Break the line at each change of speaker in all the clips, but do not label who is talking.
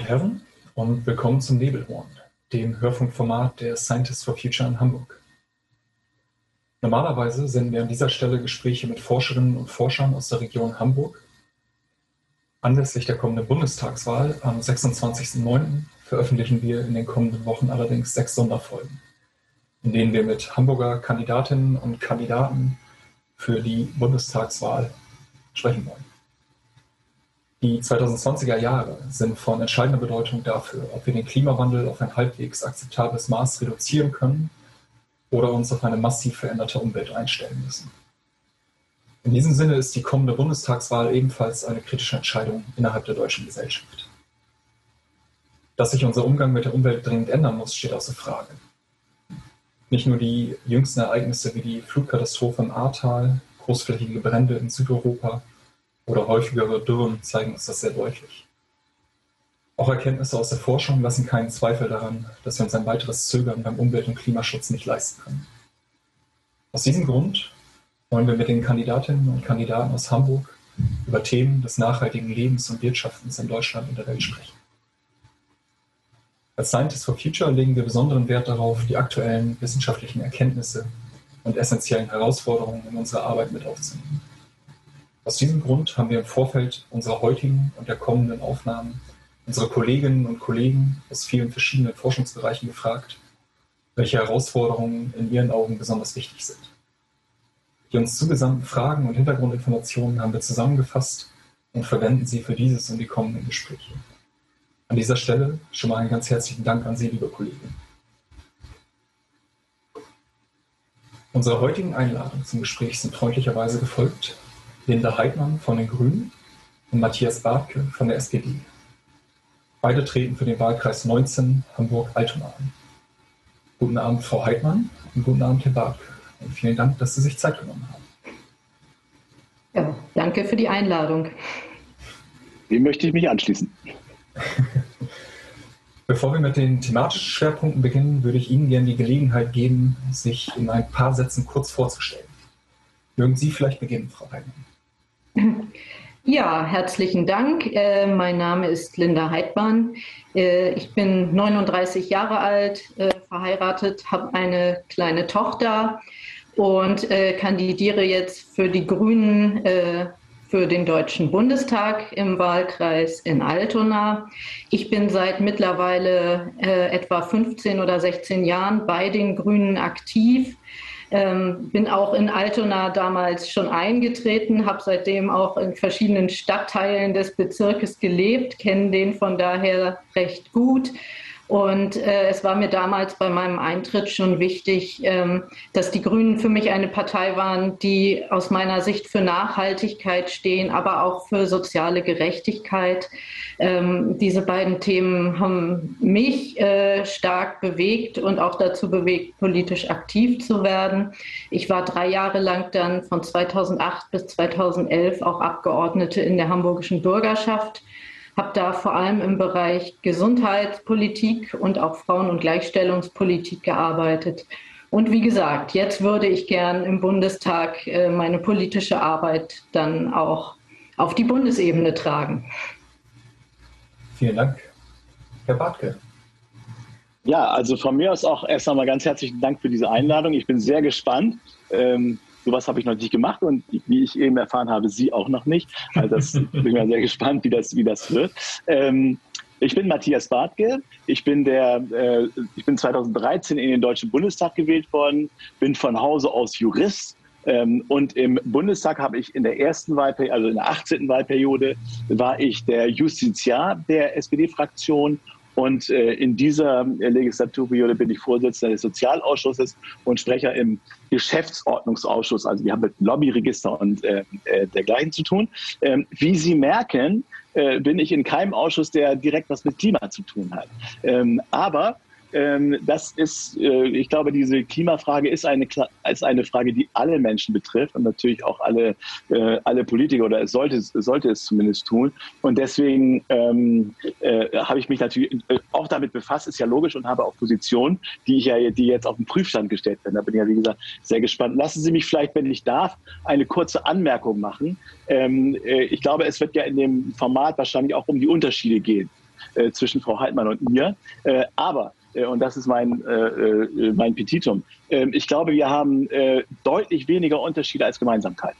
und Herren, und willkommen zum Nebelhorn, dem Hörfunkformat der Scientists for Future in Hamburg. Normalerweise senden wir an dieser Stelle Gespräche mit Forscherinnen und Forschern aus der Region Hamburg. Anlässlich der kommenden Bundestagswahl am 26.09. veröffentlichen wir in den kommenden Wochen allerdings sechs Sonderfolgen, in denen wir mit Hamburger Kandidatinnen und Kandidaten für die Bundestagswahl sprechen wollen. Die 2020er Jahre sind von entscheidender Bedeutung dafür, ob wir den Klimawandel auf ein halbwegs akzeptables Maß reduzieren können oder uns auf eine massiv veränderte Umwelt einstellen müssen. In diesem Sinne ist die kommende Bundestagswahl ebenfalls eine kritische Entscheidung innerhalb der deutschen Gesellschaft. Dass sich unser Umgang mit der Umwelt dringend ändern muss, steht außer Frage. Nicht nur die jüngsten Ereignisse wie die Flutkatastrophe im Ahrtal, großflächige Brände in Südeuropa oder häufigere Dürren zeigen uns das sehr deutlich. Auch Erkenntnisse aus der Forschung lassen keinen Zweifel daran, dass wir uns ein weiteres Zögern beim Umwelt- und Klimaschutz nicht leisten können. Aus diesem Grund wollen wir mit den Kandidatinnen und Kandidaten aus Hamburg über Themen des nachhaltigen Lebens und Wirtschaftens in Deutschland und der Welt sprechen. Als Scientists for Future legen wir besonderen Wert darauf, die aktuellen wissenschaftlichen Erkenntnisse und essentiellen Herausforderungen in unserer Arbeit mit aufzunehmen. Aus diesem Grund haben wir im Vorfeld unserer heutigen und der kommenden Aufnahmen unsere Kolleginnen und Kollegen aus vielen verschiedenen Forschungsbereichen gefragt, welche Herausforderungen in ihren Augen besonders wichtig sind. Die uns zugesandten Fragen und Hintergrundinformationen haben wir zusammengefasst und verwenden sie für dieses und die kommenden Gespräche. An dieser Stelle schon mal einen ganz herzlichen Dank an Sie, liebe Kollegen. Unserer heutigen Einladung zum Gespräch sind freundlicherweise gefolgt Linda Heidmann von den Grünen und Matthias Bartke von der SPD. Beide treten für den Wahlkreis 19 Hamburg-Altona an. Guten Abend, Frau Heidmann und guten Abend, Herr Bartke. Und vielen Dank, dass Sie sich Zeit genommen haben.
Ja, danke für die Einladung.
Dem möchte ich mich anschließen.
Bevor wir mit den thematischen Schwerpunkten beginnen, würde ich Ihnen gerne die Gelegenheit geben, sich in ein paar Sätzen kurz vorzustellen. Mögen Sie vielleicht beginnen, Frau Heidmann?
Ja, herzlichen Dank. Äh, mein Name ist Linda Heidmann. Äh, ich bin 39 Jahre alt, äh, verheiratet, habe eine kleine Tochter und äh, kandidiere jetzt für die Grünen äh, für den Deutschen Bundestag im Wahlkreis in Altona. Ich bin seit mittlerweile äh, etwa 15 oder 16 Jahren bei den Grünen aktiv ähm, bin auch in Altona damals schon eingetreten, habe seitdem auch in verschiedenen Stadtteilen des Bezirkes gelebt, kenne den von daher recht gut und äh, es war mir damals bei meinem Eintritt schon wichtig, ähm, dass die Grünen für mich eine Partei waren, die aus meiner Sicht für Nachhaltigkeit stehen, aber auch für soziale Gerechtigkeit. Ähm, diese beiden Themen haben mich äh, stark bewegt und auch dazu bewegt, politisch aktiv zu werden. Ich war drei Jahre lang dann von 2008 bis 2011 auch Abgeordnete in der hamburgischen Bürgerschaft habe da vor allem im Bereich Gesundheitspolitik und auch Frauen- und Gleichstellungspolitik gearbeitet. Und wie gesagt, jetzt würde ich gern im Bundestag äh, meine politische Arbeit dann auch auf die Bundesebene tragen.
Vielen Dank. Herr Bartke.
Ja, also von mir aus auch erst einmal ganz herzlichen Dank für diese Einladung. Ich bin sehr gespannt. Ähm, Sowas habe ich noch nicht gemacht und wie ich eben erfahren habe, Sie auch noch nicht. Also das bin ich mal sehr gespannt, wie das, wie das wird. Ähm, ich bin Matthias Bartke. Ich bin der, äh, ich bin 2013 in den Deutschen Bundestag gewählt worden, bin von Hause aus Jurist. Ähm, und im Bundestag habe ich in der ersten Wahlperiode, also in der 18. Wahlperiode, war ich der Justiziar der SPD-Fraktion und äh, in dieser Legislaturperiode bin ich Vorsitzender des Sozialausschusses und Sprecher im Geschäftsordnungsausschuss. Also wir haben mit Lobbyregister und äh, äh, dergleichen zu tun. Ähm, wie Sie merken, äh, bin ich in keinem Ausschuss, der direkt was mit Klima zu tun hat. Ähm, aber das ist, äh, ich glaube, diese Klimafrage ist eine, ist eine Frage, die alle Menschen betrifft und natürlich auch alle, äh, alle Politiker oder es sollte, sollte es zumindest tun. Und deswegen ähm, äh, habe ich mich natürlich äh, auch damit befasst, ist ja logisch und habe auch Positionen, die ich ja, die jetzt auf den Prüfstand gestellt werden. Da bin ich ja, wie gesagt, sehr gespannt. Lassen Sie mich vielleicht, wenn ich darf, eine kurze Anmerkung machen. Ähm, äh, ich glaube, es wird ja in dem Format wahrscheinlich auch um die Unterschiede gehen zwischen Frau Heidmann und mir. Aber und das ist mein, äh, äh, mein Petitum. Ähm, ich glaube, wir haben deutlich weniger Unterschiede als Gemeinsamkeiten,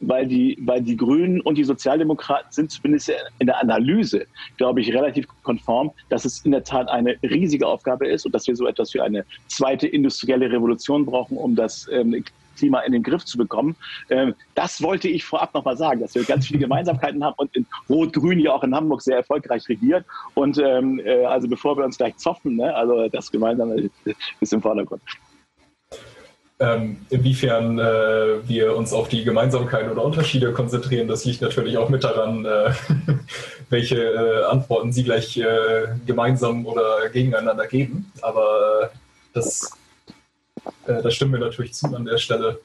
weil, die, weil die Grünen und die Sozialdemokraten sind zumindest in der Analyse, glaube ich, relativ konform, dass es in der Tat eine riesige Aufgabe ist und dass wir so etwas wie eine zweite industrielle Revolution brauchen, um das ähm, Klima in den Griff zu bekommen. Ähm, das wollte ich vorab nochmal sagen, dass wir ganz viele Gemeinsamkeiten haben und in Rot-Grün ja auch in Hamburg sehr erfolgreich regiert. Und ähm, äh, also bevor wir uns gleich zoffen, ne, also das Gemeinsame ist im Vordergrund.
Ähm, inwiefern äh, wir uns auf die Gemeinsamkeiten oder Unterschiede konzentrieren, das liegt natürlich auch mit daran, äh, welche äh, Antworten Sie gleich äh, gemeinsam oder gegeneinander geben. Aber äh, das äh, da stimmen wir natürlich zu an der Stelle,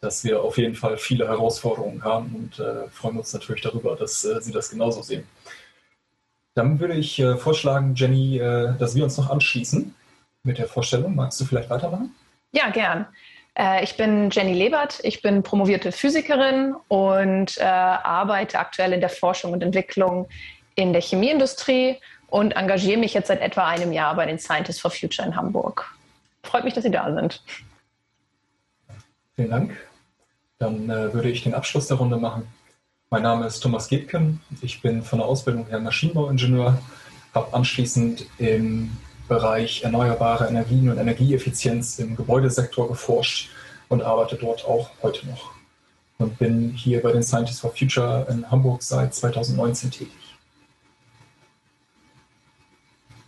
dass wir auf jeden Fall viele Herausforderungen haben und äh, freuen uns natürlich darüber, dass äh, Sie das genauso sehen. Dann würde ich äh, vorschlagen, Jenny, äh, dass wir uns noch anschließen mit der Vorstellung. Magst du vielleicht weitermachen?
Ja, gern. Äh, ich bin Jenny Lebert, ich bin promovierte Physikerin und arbeite aktuell in der Forschung und Entwicklung in der Chemieindustrie und engagiere mich jetzt seit etwa einem Jahr bei den Scientists for Future in Hamburg. Freut mich, dass Sie da sind.
Vielen Dank. Dann äh, würde ich den Abschluss der Runde machen. Mein Name ist Thomas Gebken. Ich bin von der Ausbildung her Maschinenbauingenieur, habe anschließend im Bereich erneuerbare Energien und Energieeffizienz im Gebäudesektor geforscht und arbeite dort auch heute noch. Und bin hier bei den Scientists for Future in Hamburg seit 2019 tätig.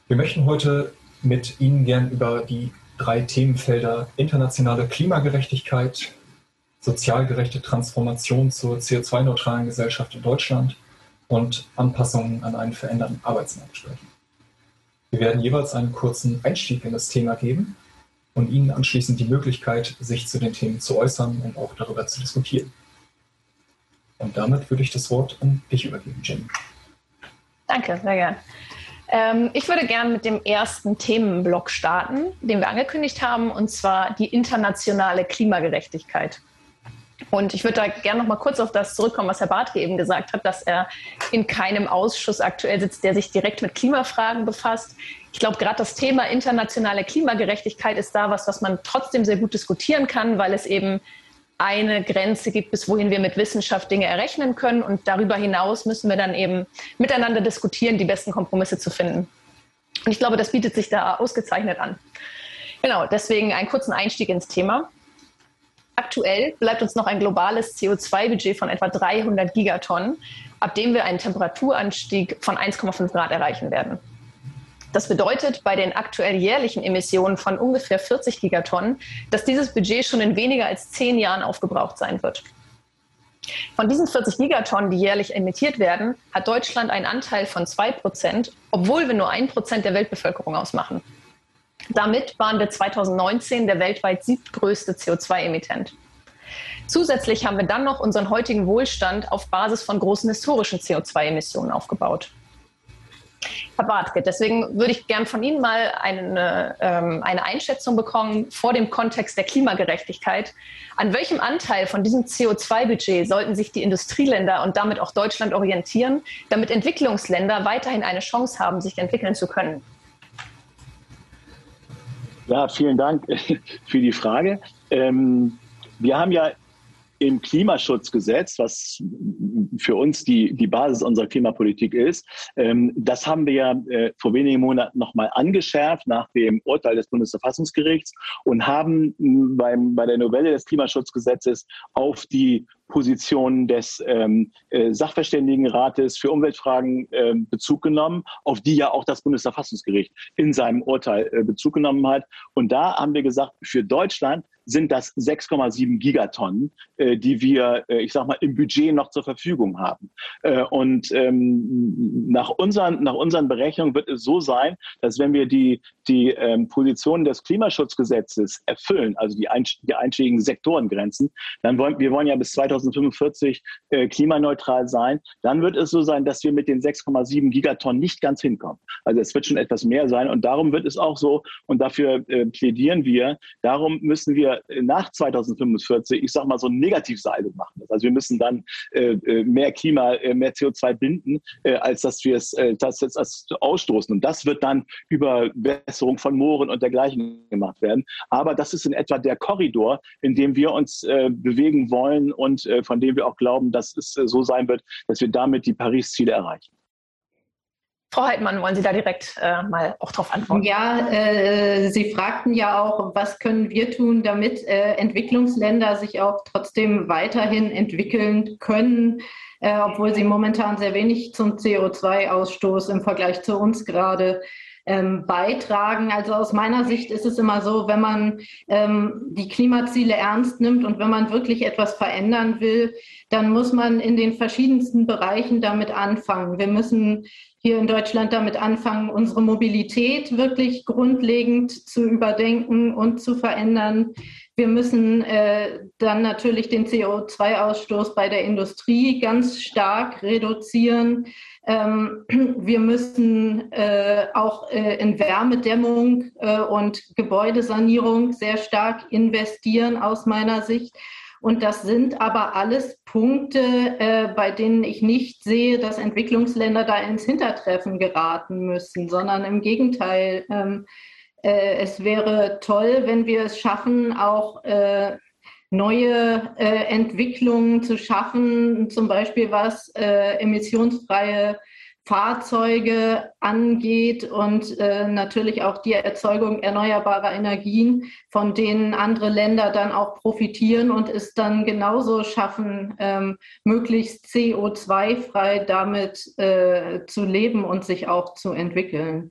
Wir möchten heute mit Ihnen gern über die drei Themenfelder internationale Klimagerechtigkeit, sozial gerechte Transformation zur CO2-neutralen Gesellschaft in Deutschland und Anpassungen an einen veränderten Arbeitsmarkt sprechen. Wir werden jeweils einen kurzen Einstieg in das Thema geben und Ihnen anschließend die Möglichkeit, sich zu den Themen zu äußern und auch darüber zu diskutieren. Und damit würde ich das Wort an dich übergeben, Jenny.
Danke, sehr gerne. Ähm, ich würde gerne mit dem ersten Themenblock starten, den wir angekündigt haben, und zwar die internationale Klimagerechtigkeit. Und ich würde da gerne noch mal kurz auf das zurückkommen, was Herr Bartke eben gesagt hat, dass er in keinem Ausschuss aktuell sitzt, der sich direkt mit Klimafragen befasst. Ich glaube, gerade das Thema internationale Klimagerechtigkeit ist da was, was man trotzdem sehr gut diskutieren kann, weil es eben eine Grenze gibt, bis wohin wir mit Wissenschaft Dinge errechnen können. Und darüber hinaus müssen wir dann eben miteinander diskutieren, die besten Kompromisse zu finden. Und ich glaube, das bietet sich da ausgezeichnet an. Genau, deswegen einen kurzen Einstieg ins Thema. Aktuell bleibt uns noch ein globales CO2-Budget von etwa 300 Gigatonnen, ab dem wir einen Temperaturanstieg von 1,5 Grad erreichen werden. Das bedeutet bei den aktuell jährlichen Emissionen von ungefähr 40 Gigatonnen, dass dieses Budget schon in weniger als zehn Jahren aufgebraucht sein wird. Von diesen 40 Gigatonnen, die jährlich emittiert werden, hat Deutschland einen Anteil von 2 Prozent, obwohl wir nur ein Prozent der Weltbevölkerung ausmachen. Damit waren wir 2019 der weltweit siebtgrößte CO2-Emittent. Zusätzlich haben wir dann noch unseren heutigen Wohlstand auf Basis von großen historischen CO2-Emissionen aufgebaut. Herr Bartke, deswegen würde ich gern von Ihnen mal eine, ähm, eine Einschätzung bekommen vor dem Kontext der Klimagerechtigkeit. An welchem Anteil von diesem CO2-Budget sollten sich die Industrieländer und damit auch Deutschland orientieren, damit Entwicklungsländer weiterhin eine Chance haben, sich entwickeln zu können?
Ja, vielen Dank für die Frage. Ähm, wir haben ja im Klimaschutzgesetz, was für uns die, die Basis unserer Klimapolitik ist, ähm, das haben wir ja äh, vor wenigen Monaten nochmal angeschärft nach dem Urteil des Bundesverfassungsgerichts und haben beim, bei der Novelle des Klimaschutzgesetzes auf die Position des ähm, äh, Sachverständigenrates für Umweltfragen äh, Bezug genommen, auf die ja auch das Bundesverfassungsgericht in seinem Urteil äh, Bezug genommen hat. Und da haben wir gesagt, für Deutschland sind das 6,7 Gigatonnen, äh, die wir, äh, ich sag mal, im Budget noch zur Verfügung haben. Äh, und ähm, nach, unseren, nach unseren Berechnungen wird es so sein, dass wenn wir die, die ähm, Position des Klimaschutzgesetzes erfüllen, also die, ein, die einschlägigen Sektorengrenzen, dann wollen wir wollen ja bis 2030 2045 äh, klimaneutral sein, dann wird es so sein, dass wir mit den 6,7 Gigatonnen nicht ganz hinkommen. Also es wird schon etwas mehr sein und darum wird es auch so und dafür äh, plädieren wir. Darum müssen wir nach 2045, ich sage mal so ein Negativsaldo machen. Also wir müssen dann äh, äh mehr Klima, äh, mehr CO2 binden, äh, als dass wir es das jetzt als ausstoßen. Und das wird dann über Besserung von Mooren und dergleichen gemacht werden. Aber das ist in etwa der Korridor, in dem wir uns äh, bewegen wollen und äh, von dem wir auch glauben, dass es äh, so sein wird, dass wir damit die Paris-Ziele erreichen.
Frau Heidmann, wollen Sie da direkt äh, mal auch darauf antworten?
Ja, äh, Sie fragten ja auch, was können wir tun, damit äh, Entwicklungsländer sich auch trotzdem weiterhin entwickeln können, äh, obwohl sie momentan sehr wenig zum CO2-Ausstoß im Vergleich zu uns gerade ähm, beitragen. Also aus meiner Sicht ist es immer so, wenn man ähm, die Klimaziele ernst nimmt und wenn man wirklich etwas verändern will, dann muss man in den verschiedensten Bereichen damit anfangen. Wir müssen hier in Deutschland damit anfangen, unsere Mobilität wirklich grundlegend zu überdenken und zu verändern. Wir müssen äh, dann natürlich den CO2-Ausstoß bei der Industrie ganz stark reduzieren. Ähm, wir müssen äh, auch äh, in Wärmedämmung äh, und Gebäudesanierung sehr stark investieren aus meiner Sicht. Und das sind aber alles Punkte, äh, bei denen ich nicht sehe, dass Entwicklungsländer da ins Hintertreffen geraten müssen, sondern im Gegenteil. Ähm, äh, es wäre toll, wenn wir es schaffen, auch äh, neue äh, Entwicklungen zu schaffen, zum Beispiel was äh, emissionsfreie Fahrzeuge angeht und äh, natürlich auch die Erzeugung erneuerbarer Energien, von denen andere Länder dann auch profitieren und es dann genauso schaffen, ähm, möglichst CO2-frei damit äh, zu leben und sich auch zu entwickeln.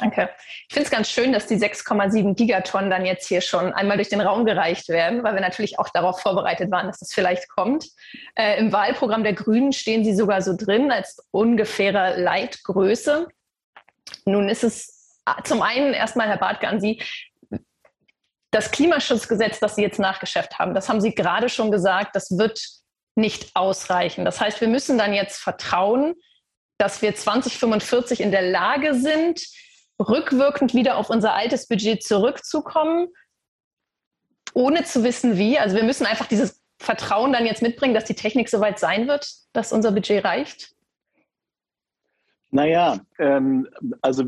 Danke. Ich finde es ganz schön, dass die 6,7 Gigatonnen dann jetzt hier schon einmal durch den Raum gereicht werden, weil wir natürlich auch darauf vorbereitet waren, dass das vielleicht kommt. Äh, Im Wahlprogramm der Grünen stehen sie sogar so drin als ungefähre Leitgröße. Nun ist es ah, zum einen erstmal, Herr Bartke, an Sie, das Klimaschutzgesetz, das Sie jetzt nachgeschärft haben, das haben Sie gerade schon gesagt, das wird nicht ausreichen. Das heißt, wir müssen dann jetzt vertrauen, dass wir 2045 in der Lage sind, rückwirkend wieder auf unser altes Budget zurückzukommen, ohne zu wissen wie. Also wir müssen einfach dieses Vertrauen dann jetzt mitbringen, dass die Technik soweit sein wird, dass unser Budget reicht.
Naja, ähm, also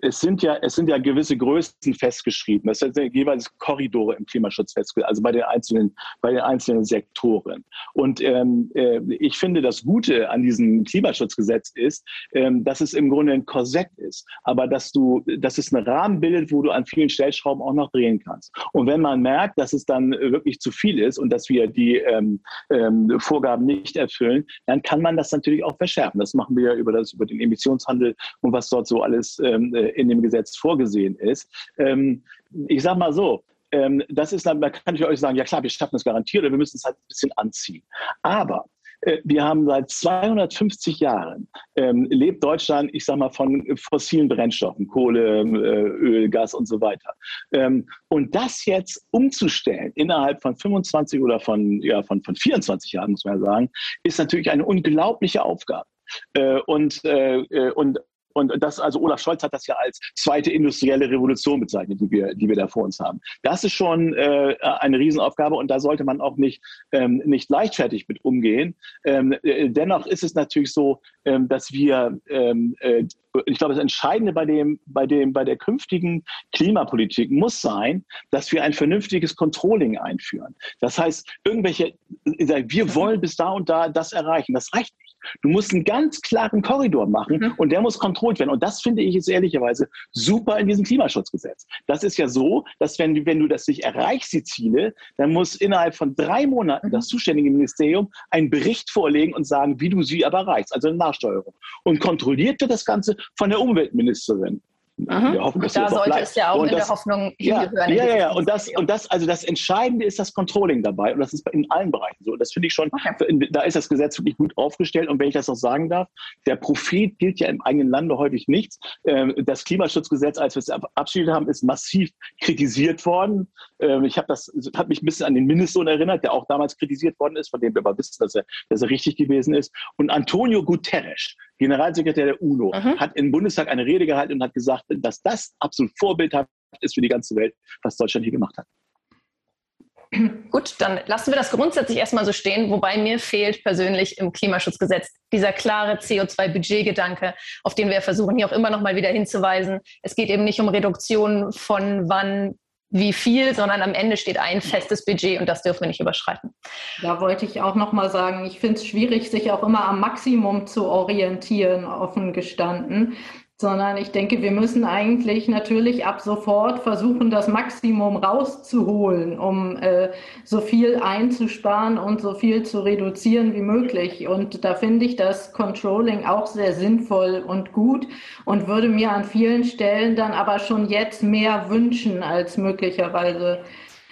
es sind ja es sind ja gewisse Größen festgeschrieben. Es sind jeweils Korridore im Klimaschutz festgeschrieben, also bei den einzelnen bei den einzelnen Sektoren. Und ähm, äh, ich finde, das Gute an diesem Klimaschutzgesetz ist, ähm, dass es im Grunde ein Korsett ist, aber dass du dass es einen Rahmen bildet, wo du an vielen Stellschrauben auch noch drehen kannst. Und wenn man merkt, dass es dann wirklich zu viel ist und dass wir die ähm, ähm, Vorgaben nicht erfüllen, dann kann man das natürlich auch verschärfen. Das machen wir ja über das über den Emissionen Emissionshandel und was dort so alles ähm, äh, in dem Gesetz vorgesehen ist. Ähm, ich sage mal so, ähm, das ist dann, da kann ich euch sagen, ja klar, wir schaffen es garantiert oder wir müssen es halt ein bisschen anziehen. Aber äh, wir haben seit 250 Jahren ähm, lebt Deutschland, ich sage mal, von fossilen Brennstoffen, Kohle, äh, Öl, Gas und so weiter. Ähm, und das jetzt umzustellen innerhalb von 25 oder von, ja, von, von 24 Jahren, muss man sagen, ist natürlich eine unglaubliche Aufgabe. Äh, und, äh, äh, und und das, also Olaf Scholz hat das ja als zweite industrielle Revolution bezeichnet, die wir, die wir da vor uns haben. Das ist schon äh, eine Riesenaufgabe und da sollte man auch nicht, ähm, nicht leichtfertig mit umgehen. Ähm, äh, dennoch ist es natürlich so, ähm, dass wir, ähm, äh, ich glaube, das Entscheidende bei dem, bei dem, bei der künftigen Klimapolitik muss sein, dass wir ein vernünftiges Controlling einführen. Das heißt, irgendwelche, wir wollen bis da und da das erreichen. Das reicht nicht. Du musst einen ganz klaren Korridor machen mhm. und der muss kontrolliert werden. Und das finde ich jetzt ehrlicherweise super in diesem Klimaschutzgesetz. Das ist ja so, dass wenn, wenn du das nicht erreichst, die Ziele, dann muss innerhalb von drei Monaten mhm. das zuständige Ministerium einen Bericht vorlegen und sagen, wie du sie aber erreichst, also eine Nachsteuerung. Und kontrolliert wird das Ganze von der Umweltministerin.
Mhm. Der Hoffnung, da sollte es ja auch und in das, der Hoffnung
hingehören. Ja, ja, ja. Und das, und das, also das Entscheidende ist das Controlling dabei. Und das ist in allen Bereichen so. Das finde ich schon, okay. da ist das Gesetz wirklich gut aufgestellt. Und wenn ich das noch sagen darf, der Profit gilt ja im eigenen Lande häufig nichts. Ähm, das Klimaschutzgesetz, als wir es verabschiedet haben, ist massiv kritisiert worden. Ähm, ich habe das, hat mich ein bisschen an den Mindestlohn erinnert, der auch damals kritisiert worden ist, von dem wir aber wissen, dass er, dass er richtig gewesen ist. Und Antonio Guterres, Generalsekretär der UNO, mhm. hat im Bundestag eine Rede gehalten und hat gesagt, dass das absolut vorbildhaft ist für die ganze Welt, was Deutschland hier gemacht hat.
Gut, dann lassen wir das grundsätzlich erstmal so stehen, wobei mir fehlt persönlich im Klimaschutzgesetz dieser klare CO2-Budgetgedanke, auf den wir versuchen, hier auch immer noch mal wieder hinzuweisen. Es geht eben nicht um Reduktion von wann wie viel, sondern am Ende steht ein festes Budget und das dürfen wir nicht überschreiten.
Da wollte ich auch noch mal sagen, ich finde es schwierig, sich auch immer am Maximum zu orientieren, offen gestanden sondern ich denke, wir müssen eigentlich natürlich ab sofort versuchen, das Maximum rauszuholen, um äh, so viel einzusparen und so viel zu reduzieren wie möglich. Und da finde ich das Controlling auch sehr sinnvoll und gut und würde mir an vielen Stellen dann aber schon jetzt mehr wünschen als möglicherweise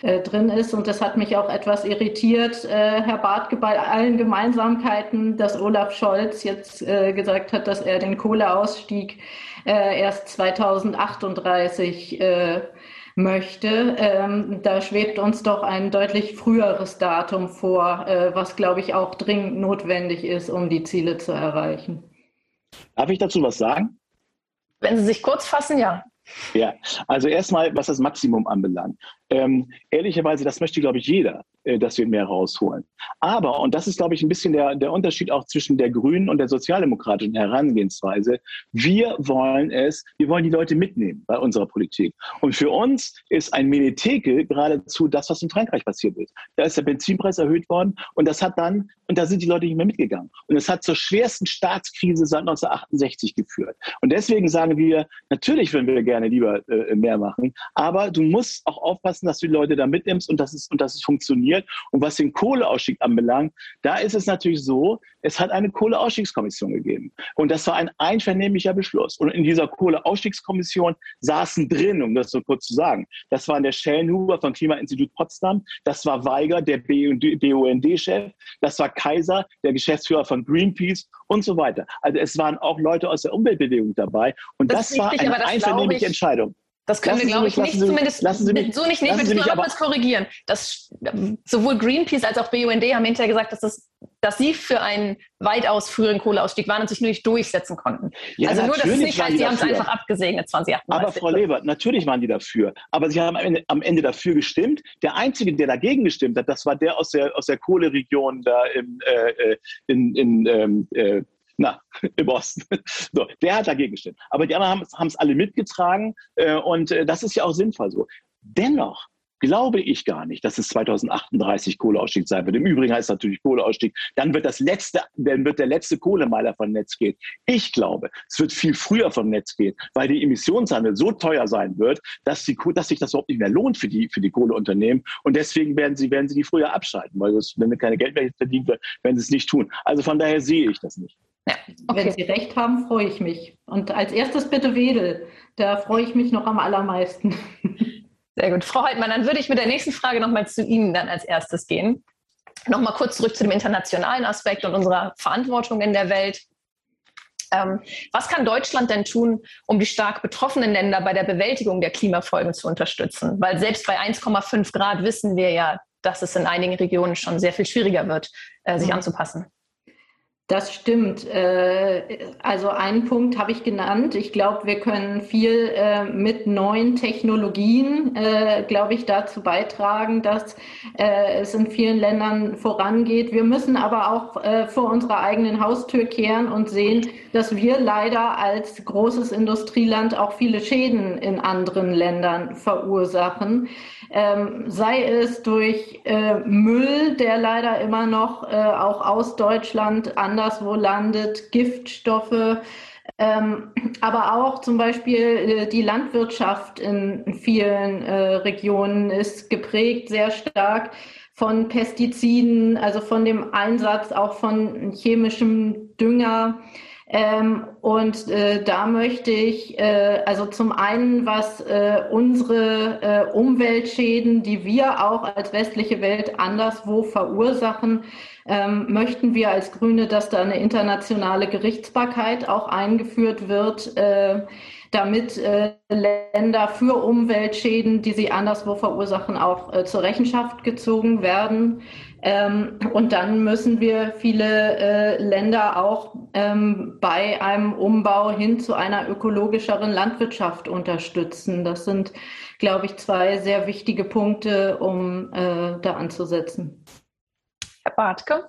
äh, drin ist. Und das hat mich auch etwas irritiert, äh, Herr Bartke, bei allen Gemeinsamkeiten, dass Olaf Scholz jetzt äh, gesagt hat, dass er den Kohleausstieg äh, erst 2038 äh, möchte. Ähm, da schwebt uns doch ein deutlich früheres Datum vor, äh, was, glaube ich, auch dringend notwendig ist, um die Ziele zu erreichen.
Darf ich dazu was sagen?
Wenn Sie sich kurz fassen, ja.
Ja, also erstmal, was das Maximum anbelangt. Ähm, ehrlicherweise, das möchte, glaube ich, jeder, äh, dass wir mehr rausholen. Aber, und das ist, glaube ich, ein bisschen der, der Unterschied auch zwischen der grünen und der sozialdemokratischen Herangehensweise, wir wollen es, wir wollen die Leute mitnehmen bei unserer Politik. Und für uns ist ein Menetekel geradezu das, was in Frankreich passiert ist. Da ist der Benzinpreis erhöht worden und das hat dann, und da sind die Leute nicht mehr mitgegangen. Und es hat zur schwersten Staatskrise seit 1968 geführt. Und deswegen sagen wir, natürlich würden wir gerne lieber äh, mehr machen, aber du musst auch aufpassen, aufpassen, dass du die Leute da mitnimmst und dass es, und dass es funktioniert. Und was den Kohleausstieg anbelangt, da ist es natürlich so, es hat eine Kohleausstiegskommission gegeben. Und das war ein einvernehmlicher Beschluss. Und in dieser Kohleausstiegskommission saßen drin, um das so kurz zu sagen, das waren der Schellenhuber vom Klimainstitut Potsdam, das war Weiger, der BUND-Chef, das war Kaiser, der Geschäftsführer von Greenpeace und so weiter. Also es waren auch Leute aus der Umweltbewegung dabei. Und das, das war richtig, eine einvernehmliche Entscheidung.
Das können lassen wir, glaube ich, nicht zumindest mich, so nicht nehmen. Ich will mal kurz korrigieren. Das, sowohl Greenpeace als auch BUND haben hinterher gesagt, dass, das, dass sie für einen weitaus früheren Kohleausstieg waren und sich nur nicht durchsetzen konnten. Ja, also nur, dass es nicht heißt, sie haben es einfach abgesegnet 2028.
Aber Frau Leber, natürlich waren die dafür. Aber sie haben am Ende, am Ende, dafür gestimmt. Der Einzige, der dagegen gestimmt hat, das war der aus der, aus der Kohleregion da im, äh, äh in, in ähm, äh, na, im Osten. So, der hat dagegen gestimmt. Aber die anderen haben es alle mitgetragen äh, und äh, das ist ja auch sinnvoll so. Dennoch glaube ich gar nicht, dass es 2038 Kohleausstieg sein wird. Im Übrigen heißt es natürlich Kohleausstieg. Dann wird das letzte, dann wird der letzte Kohlemeiler vom Netz gehen. Ich glaube, es wird viel früher vom Netz gehen, weil die Emissionshandel so teuer sein wird, dass, die, dass sich das überhaupt nicht mehr lohnt für die, für die Kohleunternehmen. Und deswegen werden sie, werden sie die früher abschalten, weil das, wenn keine Geld mehr verdient wird, werden sie es nicht tun. Also von daher sehe ich das nicht.
Ja, okay. Wenn Sie recht haben, freue ich mich. Und als erstes bitte Wedel. Da freue ich mich noch am allermeisten.
Sehr gut. Frau Heidmann, dann würde ich mit der nächsten Frage nochmal zu Ihnen dann als erstes gehen. Nochmal kurz zurück zu dem internationalen Aspekt und unserer Verantwortung in der Welt. Ähm, was kann Deutschland denn tun, um die stark betroffenen Länder bei der Bewältigung der Klimafolgen zu unterstützen? Weil selbst bei 1,5 Grad wissen wir ja, dass es in einigen Regionen schon sehr viel schwieriger wird, äh, sich mhm. anzupassen.
Das stimmt. Äh, also einen Punkt habe ich genannt. Ich glaube, wir können viel äh, mit neuen Technologien, äh, glaube ich, dazu beitragen, dass es in vielen Ländern vorangeht. Wir müssen aber auch vor unserer eigenen Haustür kehren und sehen, dass wir leider als großes Industrieland auch viele Schäden in anderen Ländern verursachen ähm, sei es durch Müll, der leider immer noch auch aus Deutschland anderswo landet, Giftstoffe, ähm, aber auch zum Beispiel äh, die Landwirtschaft in vielen äh, Regionen ist geprägt sehr stark von Pestiziden, also von dem Einsatz auch von chemischem Dünger. Ähm, und äh, da möchte ich äh, also zum einen, was äh, unsere äh, Umweltschäden, die wir auch als westliche Welt anderswo verursachen, ähm, möchten wir als Grüne, dass da eine internationale Gerichtsbarkeit auch eingeführt wird, äh, damit äh, Länder für Umweltschäden, die sie anderswo verursachen, auch zur Rechenschaft gezogen werden. Ähm, und dann müssen wir viele äh, Länder auch ähm, bei einem Umbau hin zu einer ökologischeren Landwirtschaft unterstützen. Das sind, glaube ich, zwei sehr wichtige Punkte, um äh, da anzusetzen.
Herr Bartke?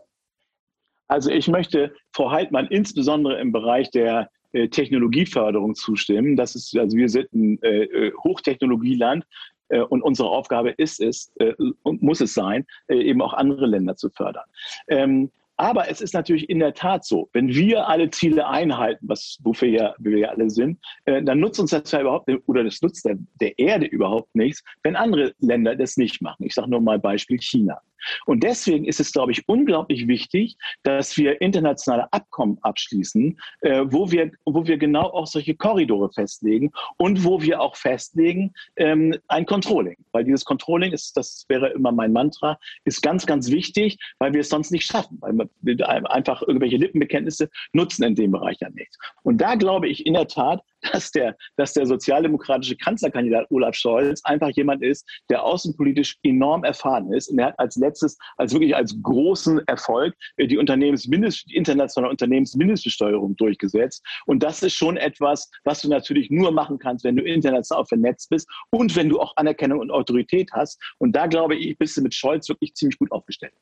Also ich möchte Frau Heidmann insbesondere im Bereich der äh, Technologieförderung zustimmen. Das ist, also wir sind ein äh, Hochtechnologieland und unsere Aufgabe ist es äh, und muss es sein, äh, eben auch andere Länder zu fördern. Ähm, aber es ist natürlich in der Tat so, wenn wir alle Ziele einhalten, was, wofür ja, wir ja alle sind, äh, dann nutzt uns das ja überhaupt oder das nutzt der, der Erde überhaupt nichts, wenn andere Länder das nicht machen. Ich sage nur mal Beispiel China. Und deswegen ist es, glaube ich, unglaublich wichtig, dass wir internationale Abkommen abschließen, äh, wo, wir, wo wir genau auch solche Korridore festlegen und wo wir auch festlegen ähm, ein Controlling. Weil dieses Controlling ist, das wäre immer mein Mantra, ist ganz, ganz wichtig, weil wir es sonst nicht schaffen. Weil wir einfach irgendwelche Lippenbekenntnisse nutzen in dem Bereich ja nichts. Und da glaube ich in der Tat, dass der, dass der sozialdemokratische Kanzlerkandidat Olaf Scholz einfach jemand ist, der außenpolitisch enorm erfahren ist. Und er hat als letztes, als wirklich als großen Erfolg äh, die Unternehmensmindest, internationale Unternehmensmindestbesteuerung durchgesetzt. Und das ist schon etwas, was du natürlich nur machen kannst, wenn du international vernetzt bist und wenn du auch Anerkennung und Autorität hast. Und da glaube ich, bist du mit Scholz wirklich ziemlich gut aufgestellt.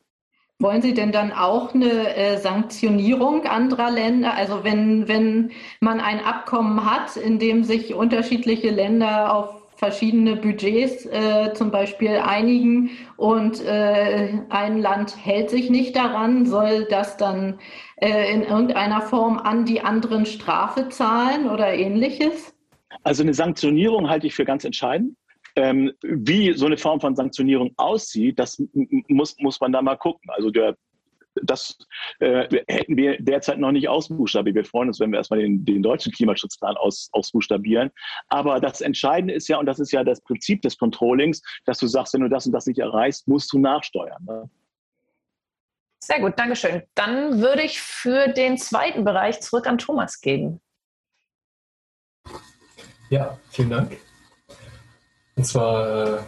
Wollen Sie denn dann auch eine äh, Sanktionierung anderer Länder? Also wenn, wenn man ein Abkommen hat, in dem sich unterschiedliche Länder auf verschiedene Budgets äh, zum Beispiel einigen und äh, ein Land hält sich nicht daran, soll das dann äh, in irgendeiner Form an die anderen Strafe zahlen oder ähnliches?
Also eine Sanktionierung halte ich für ganz entscheidend. Ähm, wie so eine Form von Sanktionierung aussieht, das muss, muss man da mal gucken. Also der, das äh, hätten wir derzeit noch nicht ausbuchstabiert. Wir freuen uns, wenn wir erstmal den, den deutschen Klimaschutzplan aus, ausbuchstabieren. Aber das Entscheidende ist ja, und das ist ja das Prinzip des Controllings, dass du sagst, wenn du das und das nicht erreichst, musst du nachsteuern. Ne?
Sehr gut, Dankeschön. Dann würde ich für den zweiten Bereich zurück an Thomas geben.
Ja, vielen Dank. Und zwar äh,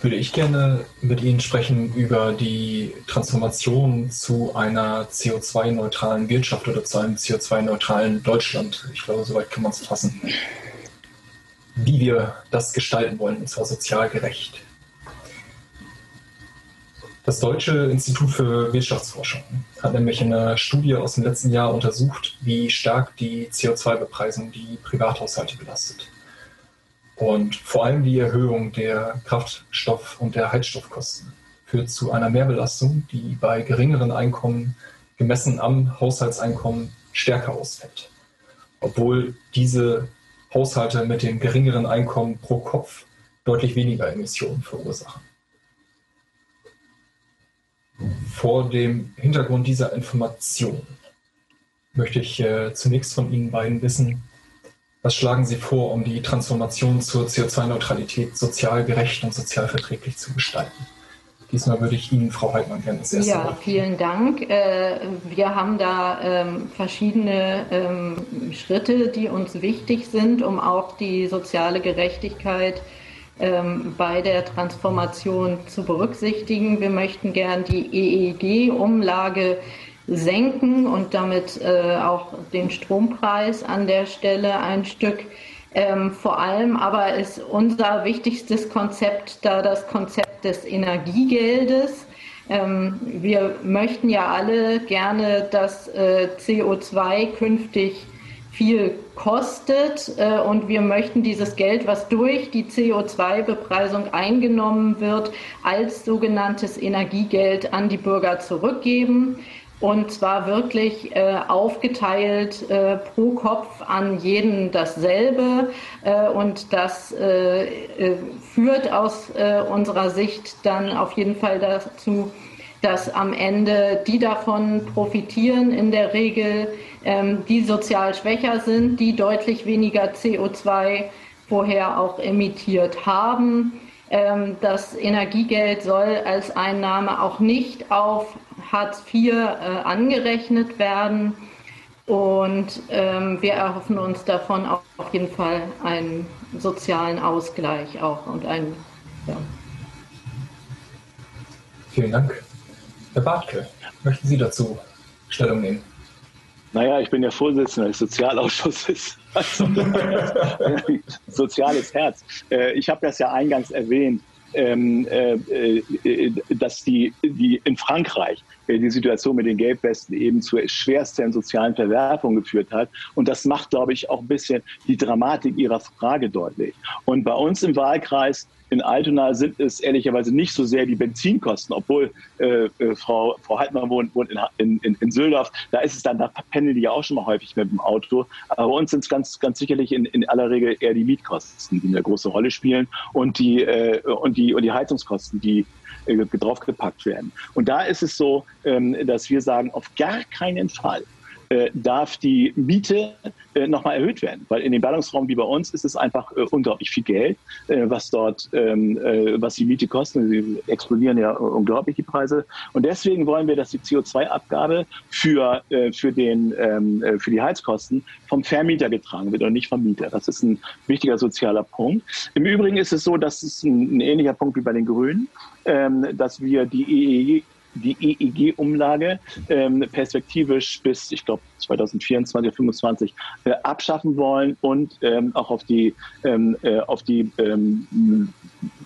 würde ich gerne mit Ihnen sprechen über die Transformation zu einer CO2-neutralen Wirtschaft oder zu einem CO2-neutralen Deutschland. Ich glaube, soweit kann man es fassen. Wie wir das gestalten wollen, und zwar sozial gerecht. Das Deutsche Institut für Wirtschaftsforschung hat nämlich in einer Studie aus dem letzten Jahr untersucht, wie stark die CO2-Bepreisung die Privathaushalte belastet. Und vor allem die Erhöhung der Kraftstoff- und der Heizstoffkosten führt zu einer Mehrbelastung, die bei geringeren Einkommen gemessen am Haushaltseinkommen stärker ausfällt. Obwohl diese Haushalte mit dem geringeren Einkommen pro Kopf deutlich weniger Emissionen verursachen. Vor dem Hintergrund dieser Information möchte ich äh, zunächst von Ihnen beiden wissen, was schlagen Sie vor, um die Transformation zur CO2-Neutralität sozial gerecht und sozial verträglich zu gestalten? Diesmal würde ich Ihnen, Frau Heidmann, gerne das erste
Ja, vielen Dank. Äh, wir haben da ähm, verschiedene ähm, Schritte, die uns wichtig sind, um auch die soziale Gerechtigkeit ähm, bei der Transformation zu berücksichtigen. Wir möchten gern die EEG-Umlage senken und damit äh, auch den Strompreis an der Stelle ein Stück. Ähm, vor allem aber ist unser wichtigstes Konzept da das Konzept des Energiegeldes. Ähm, wir möchten ja alle gerne, dass äh, CO2 künftig viel kostet äh, und wir möchten dieses Geld, was durch die CO2-Bepreisung eingenommen wird, als sogenanntes Energiegeld an die Bürger zurückgeben und zwar wirklich äh, aufgeteilt äh, pro Kopf an jeden dasselbe äh, und das äh, äh, führt aus äh, unserer Sicht dann auf jeden Fall dazu, dass am Ende die davon profitieren, in der Regel ähm, die sozial schwächer sind, die deutlich weniger CO2 vorher auch emittiert haben. Ähm, das Energiegeld soll als Einnahme auch nicht auf Hartz IV äh, angerechnet werden. Und ähm, wir erhoffen uns davon auf jeden Fall einen sozialen Ausgleich auch und einen. Ja.
Vielen Dank. Herr Bartke, möchten Sie dazu Stellung nehmen?
Naja, ich bin ja Vorsitzender des Sozialausschusses. Also, soziales Herz. Äh, ich habe das ja eingangs erwähnt, ähm, äh, äh, dass die, die in Frankreich die Situation mit den Gelbwesten eben zur schwersten sozialen Verwerfung geführt hat. Und das macht, glaube ich, auch ein bisschen die Dramatik Ihrer Frage deutlich. Und bei uns im Wahlkreis in Altona sind es ehrlicherweise nicht so sehr die Benzinkosten, obwohl äh, äh, Frau, Frau Heidmann wohnt, wohnt in, in, in Süldorf. Da ist es dann, da pendeln die ja auch schon mal häufig mit dem Auto. Aber bei uns sind es ganz, ganz sicherlich in, in aller Regel eher die Mietkosten, die eine große Rolle spielen und die, äh, und die, und die Heizungskosten, die draufgepackt werden. Und da ist es so, ähm, dass wir sagen, auf gar keinen Fall äh, darf die Miete äh, nochmal erhöht werden. Weil in dem Ballungsraum wie bei uns ist es einfach äh, unglaublich viel Geld, äh, was dort, ähm, äh, was die Miete kostet. Sie explodieren ja unglaublich die Preise. Und deswegen wollen wir, dass die CO2-Abgabe für, äh, für, den, ähm, äh, für die Heizkosten vom Vermieter getragen wird und nicht vom Mieter. Das ist ein wichtiger sozialer Punkt. Im Übrigen ist es so, dass es ein, ein ähnlicher Punkt wie bei den Grünen, ähm, dass wir die EEG die EEG-Umlage ähm, perspektivisch bis, ich glaube, 2024, 2025 äh, abschaffen wollen und ähm, auch auf die, ähm, äh, auf die ähm,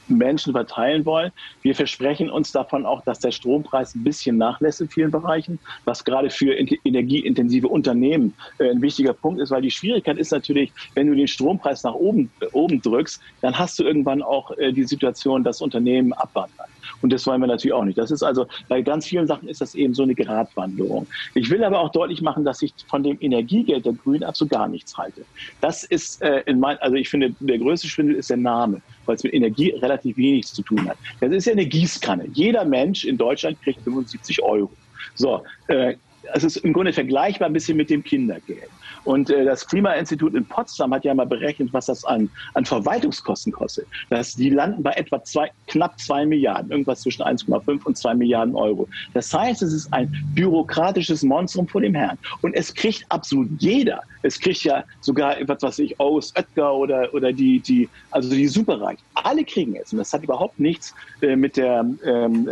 Menschen verteilen wollen. Wir versprechen uns davon auch, dass der Strompreis ein bisschen nachlässt in vielen Bereichen, was gerade für energieintensive Unternehmen äh, ein wichtiger Punkt ist, weil die Schwierigkeit ist natürlich, wenn du den Strompreis nach oben, äh, oben drückst, dann hast du irgendwann auch äh, die Situation, dass Unternehmen abwandern. Und das wollen wir natürlich auch nicht. Das ist also, bei ganz vielen Sachen ist das eben so eine Gratwanderung. Ich will aber auch deutlich machen, dass ich von dem Energiegeld der Grünen absolut gar nichts halte. Das ist äh, in mein, also ich finde, der größte Schwindel ist der Name, weil es mit Energie relativ wenig zu tun hat. Das ist ja eine Gießkanne. Jeder Mensch in Deutschland kriegt 75 Euro. So, äh, es ist im Grunde vergleichbar ein bisschen mit dem Kindergeld. Und äh, das Klimainstitut in Potsdam hat ja mal berechnet, was das an, an Verwaltungskosten kostet. Das, die landen bei etwa zwei, knapp zwei Milliarden, irgendwas zwischen 1,5 und zwei Milliarden Euro. Das heißt, es ist ein bürokratisches Monstrum vor dem Herrn. Und es kriegt absolut jeder. Es kriegt ja sogar, was weiß ich, aus Oetker oder, oder die, die, also die Superreichen. Alle kriegen es. Und das hat überhaupt nichts äh, mit, der, ähm,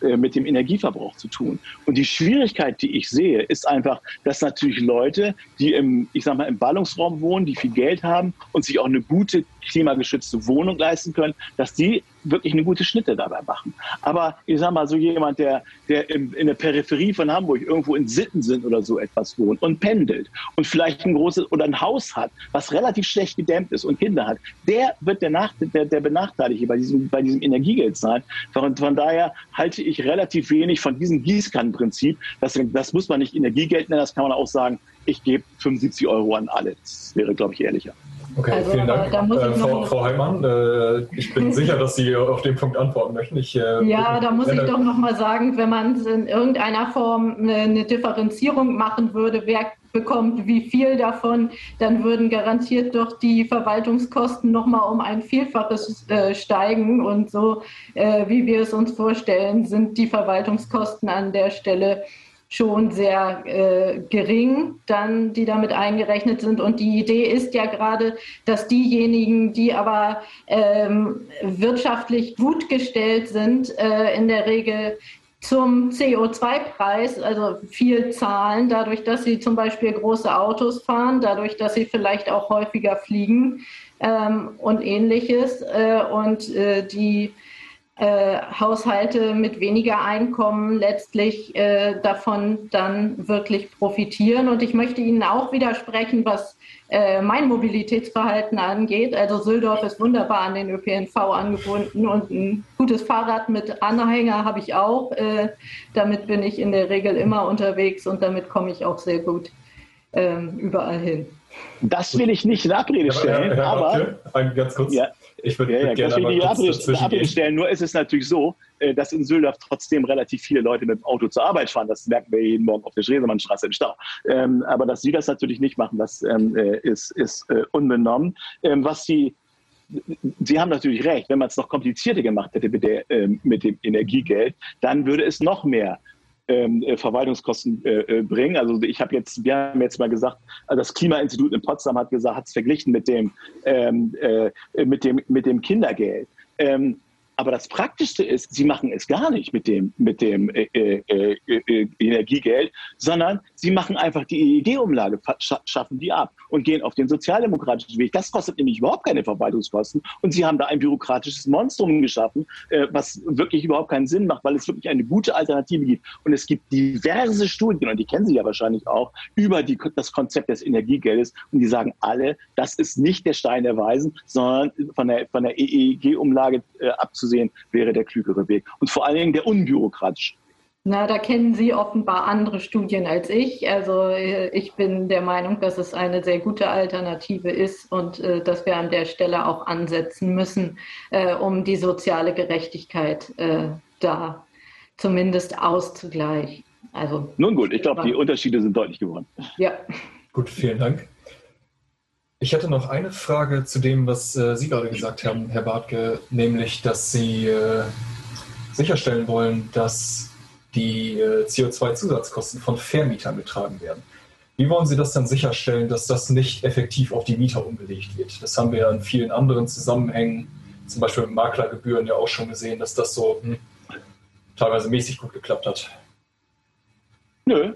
äh, mit dem Energieverbrauch zu tun. Und die Schwierigkeit, die ich sehe, ist einfach, dass natürlich Leute, die im im, ich sag mal, im Ballungsraum wohnen, die viel Geld haben und sich auch eine gute klimageschützte Wohnung leisten können, dass die wirklich eine gute Schnitte dabei machen. Aber ich sag mal, so jemand, der, der in, in der Peripherie von Hamburg irgendwo in Sitten sind oder so etwas wohnt und pendelt und vielleicht ein großes oder ein Haus hat, was relativ schlecht gedämmt ist und Kinder hat, der wird der, Nach der, der Benachteiligte bei diesem, bei diesem Energiegeld sein. Von, von daher halte ich relativ wenig von diesem Gießkannenprinzip. Das, das muss man nicht Energiegeld nennen, das kann man auch sagen, ich gebe 75 Euro an alle. Das wäre, glaube ich, ehrlicher.
Okay, also, vielen Dank. Äh, Frau, Frau Heimann, äh, ich bin sicher, dass Sie auf den Punkt antworten möchten. Ich,
äh, ja, da muss ich doch nochmal sagen, wenn man in irgendeiner Form eine, eine Differenzierung machen würde, wer bekommt wie viel davon, dann würden garantiert doch die Verwaltungskosten nochmal um ein Vielfaches äh, steigen. Und so, äh, wie wir es uns vorstellen, sind die Verwaltungskosten an der Stelle schon sehr äh, gering, dann die damit eingerechnet sind. Und die Idee ist ja gerade, dass diejenigen, die aber ähm, wirtschaftlich gut gestellt sind, äh, in der Regel zum CO2-Preis, also viel zahlen, dadurch, dass sie zum Beispiel große Autos fahren, dadurch, dass sie vielleicht auch häufiger fliegen ähm, und ähnliches. Äh, und äh, die äh, Haushalte mit weniger Einkommen letztlich äh, davon dann wirklich profitieren. Und ich möchte Ihnen auch widersprechen, was äh, mein Mobilitätsverhalten angeht. Also Süldorf ist wunderbar an den ÖPNV angebunden und ein gutes Fahrrad mit Anhänger habe ich auch. Äh, damit bin ich in der Regel immer unterwegs und damit komme ich auch sehr gut ähm, überall hin.
Das will ich nicht in Abrede stellen, ja, aber,
aber ganz kurz.
Ja, ich würde ja, ja, gerne nicht in Abrede stellen. Nur ist es natürlich so, äh, dass in Süldorf trotzdem relativ viele Leute mit dem Auto zur Arbeit fahren. Das merken wir jeden Morgen auf der Schresemannstraße im Stau. Ähm, aber dass sie das natürlich nicht machen, das ähm, äh, ist, ist äh, unbenommen. Ähm, was sie Sie haben natürlich recht, wenn man es noch komplizierter gemacht hätte mit, der, ähm, mit dem Energiegeld, dann würde es noch mehr ähm, äh, Verwaltungskosten äh, äh, bringen. Also ich habe jetzt, wir haben jetzt mal gesagt, also das Klimainstitut in Potsdam hat gesagt, hat es verglichen mit dem, ähm, äh, mit dem, mit dem Kindergeld. Ähm, aber das Praktischste ist, sie machen es gar nicht mit dem, mit dem äh, äh, äh, äh Energiegeld, sondern sie machen einfach die EEG-Umlage, schaffen die ab und gehen auf den sozialdemokratischen Weg. Das kostet nämlich überhaupt keine Verwaltungskosten. Und sie haben da ein bürokratisches Monstrum geschaffen, äh, was wirklich überhaupt keinen Sinn macht, weil es wirklich eine gute Alternative gibt. Und es gibt diverse Studien, und die kennen Sie ja wahrscheinlich auch, über die, das Konzept des Energiegeldes. Und die sagen alle, das ist nicht der Stein der Weisen, sondern von der, von der EEG-Umlage äh, abzusehen sehen, wäre der klügere Weg. Und vor allen Dingen der unbürokratische
na, da kennen Sie offenbar andere Studien als ich. Also äh, ich bin der Meinung, dass es eine sehr gute Alternative ist und äh, dass wir an der Stelle auch ansetzen müssen, äh, um die soziale Gerechtigkeit äh, da zumindest auszugleichen.
Also, Nun gut, ich glaube, die Unterschiede sind deutlich geworden.
Ja. Gut, vielen Dank. Ich hätte noch eine Frage zu dem, was äh, Sie gerade gesagt haben, Herr Bartke, nämlich, dass Sie äh, sicherstellen wollen, dass die äh, CO2-Zusatzkosten von Vermietern getragen werden. Wie wollen Sie das dann sicherstellen, dass das nicht effektiv auf die Mieter umgelegt wird? Das haben wir ja in vielen anderen Zusammenhängen, zum Beispiel mit Maklergebühren, ja auch schon gesehen, dass das so hm, teilweise mäßig gut geklappt hat.
Nö,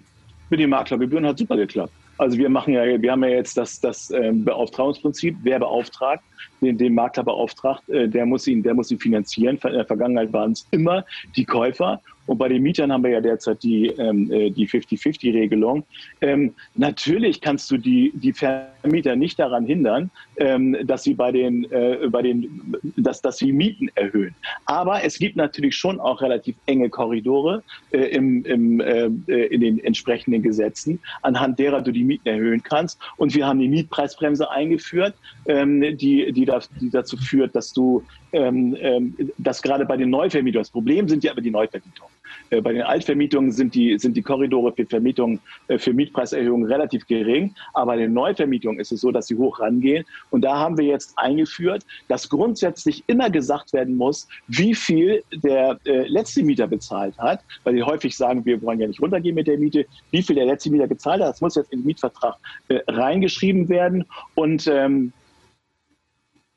mit den Maklergebühren hat super geklappt. Also wir machen ja, wir haben ja jetzt das, das ähm, Beauftragungsprinzip. Wer beauftragt, den, den Makler beauftragt, äh, der muss ihn, der muss ihn finanzieren. In der Vergangenheit waren es immer die Käufer und bei den Mietern haben wir ja derzeit die, ähm, äh, die 50-50-Regelung. Ähm, natürlich kannst du die, die Vermieter nicht daran hindern, ähm, dass sie bei den, äh, bei den, dass, dass sie Mieten erhöhen. Aber es gibt natürlich schon auch relativ enge Korridore äh, im, im, äh, in den entsprechenden Gesetzen, anhand derer du die Mieten erhöhen kannst. Und wir haben die Mietpreisbremse eingeführt, ähm, die, die, da, die dazu führt, dass du ähm, ähm, dass gerade bei den Neuvermietungen, das Problem sind ja aber die Neuvermietungen. Äh, bei den Altvermietungen sind die, sind die Korridore für Vermietungen, äh, für Mietpreiserhöhungen relativ gering. Aber bei den Neuvermietungen ist es so, dass sie hoch rangehen. Und da haben wir jetzt eingeführt, dass grundsätzlich immer gesagt werden muss, wie viel der äh, letzte Mieter bezahlt hat, weil die häufig sagen, wir wollen ja nicht runtergehen mit der Miete, wie viel der letzte Mieter gezahlt hat. Das muss jetzt in den Mietvertrag reingeschrieben werden. Und ähm,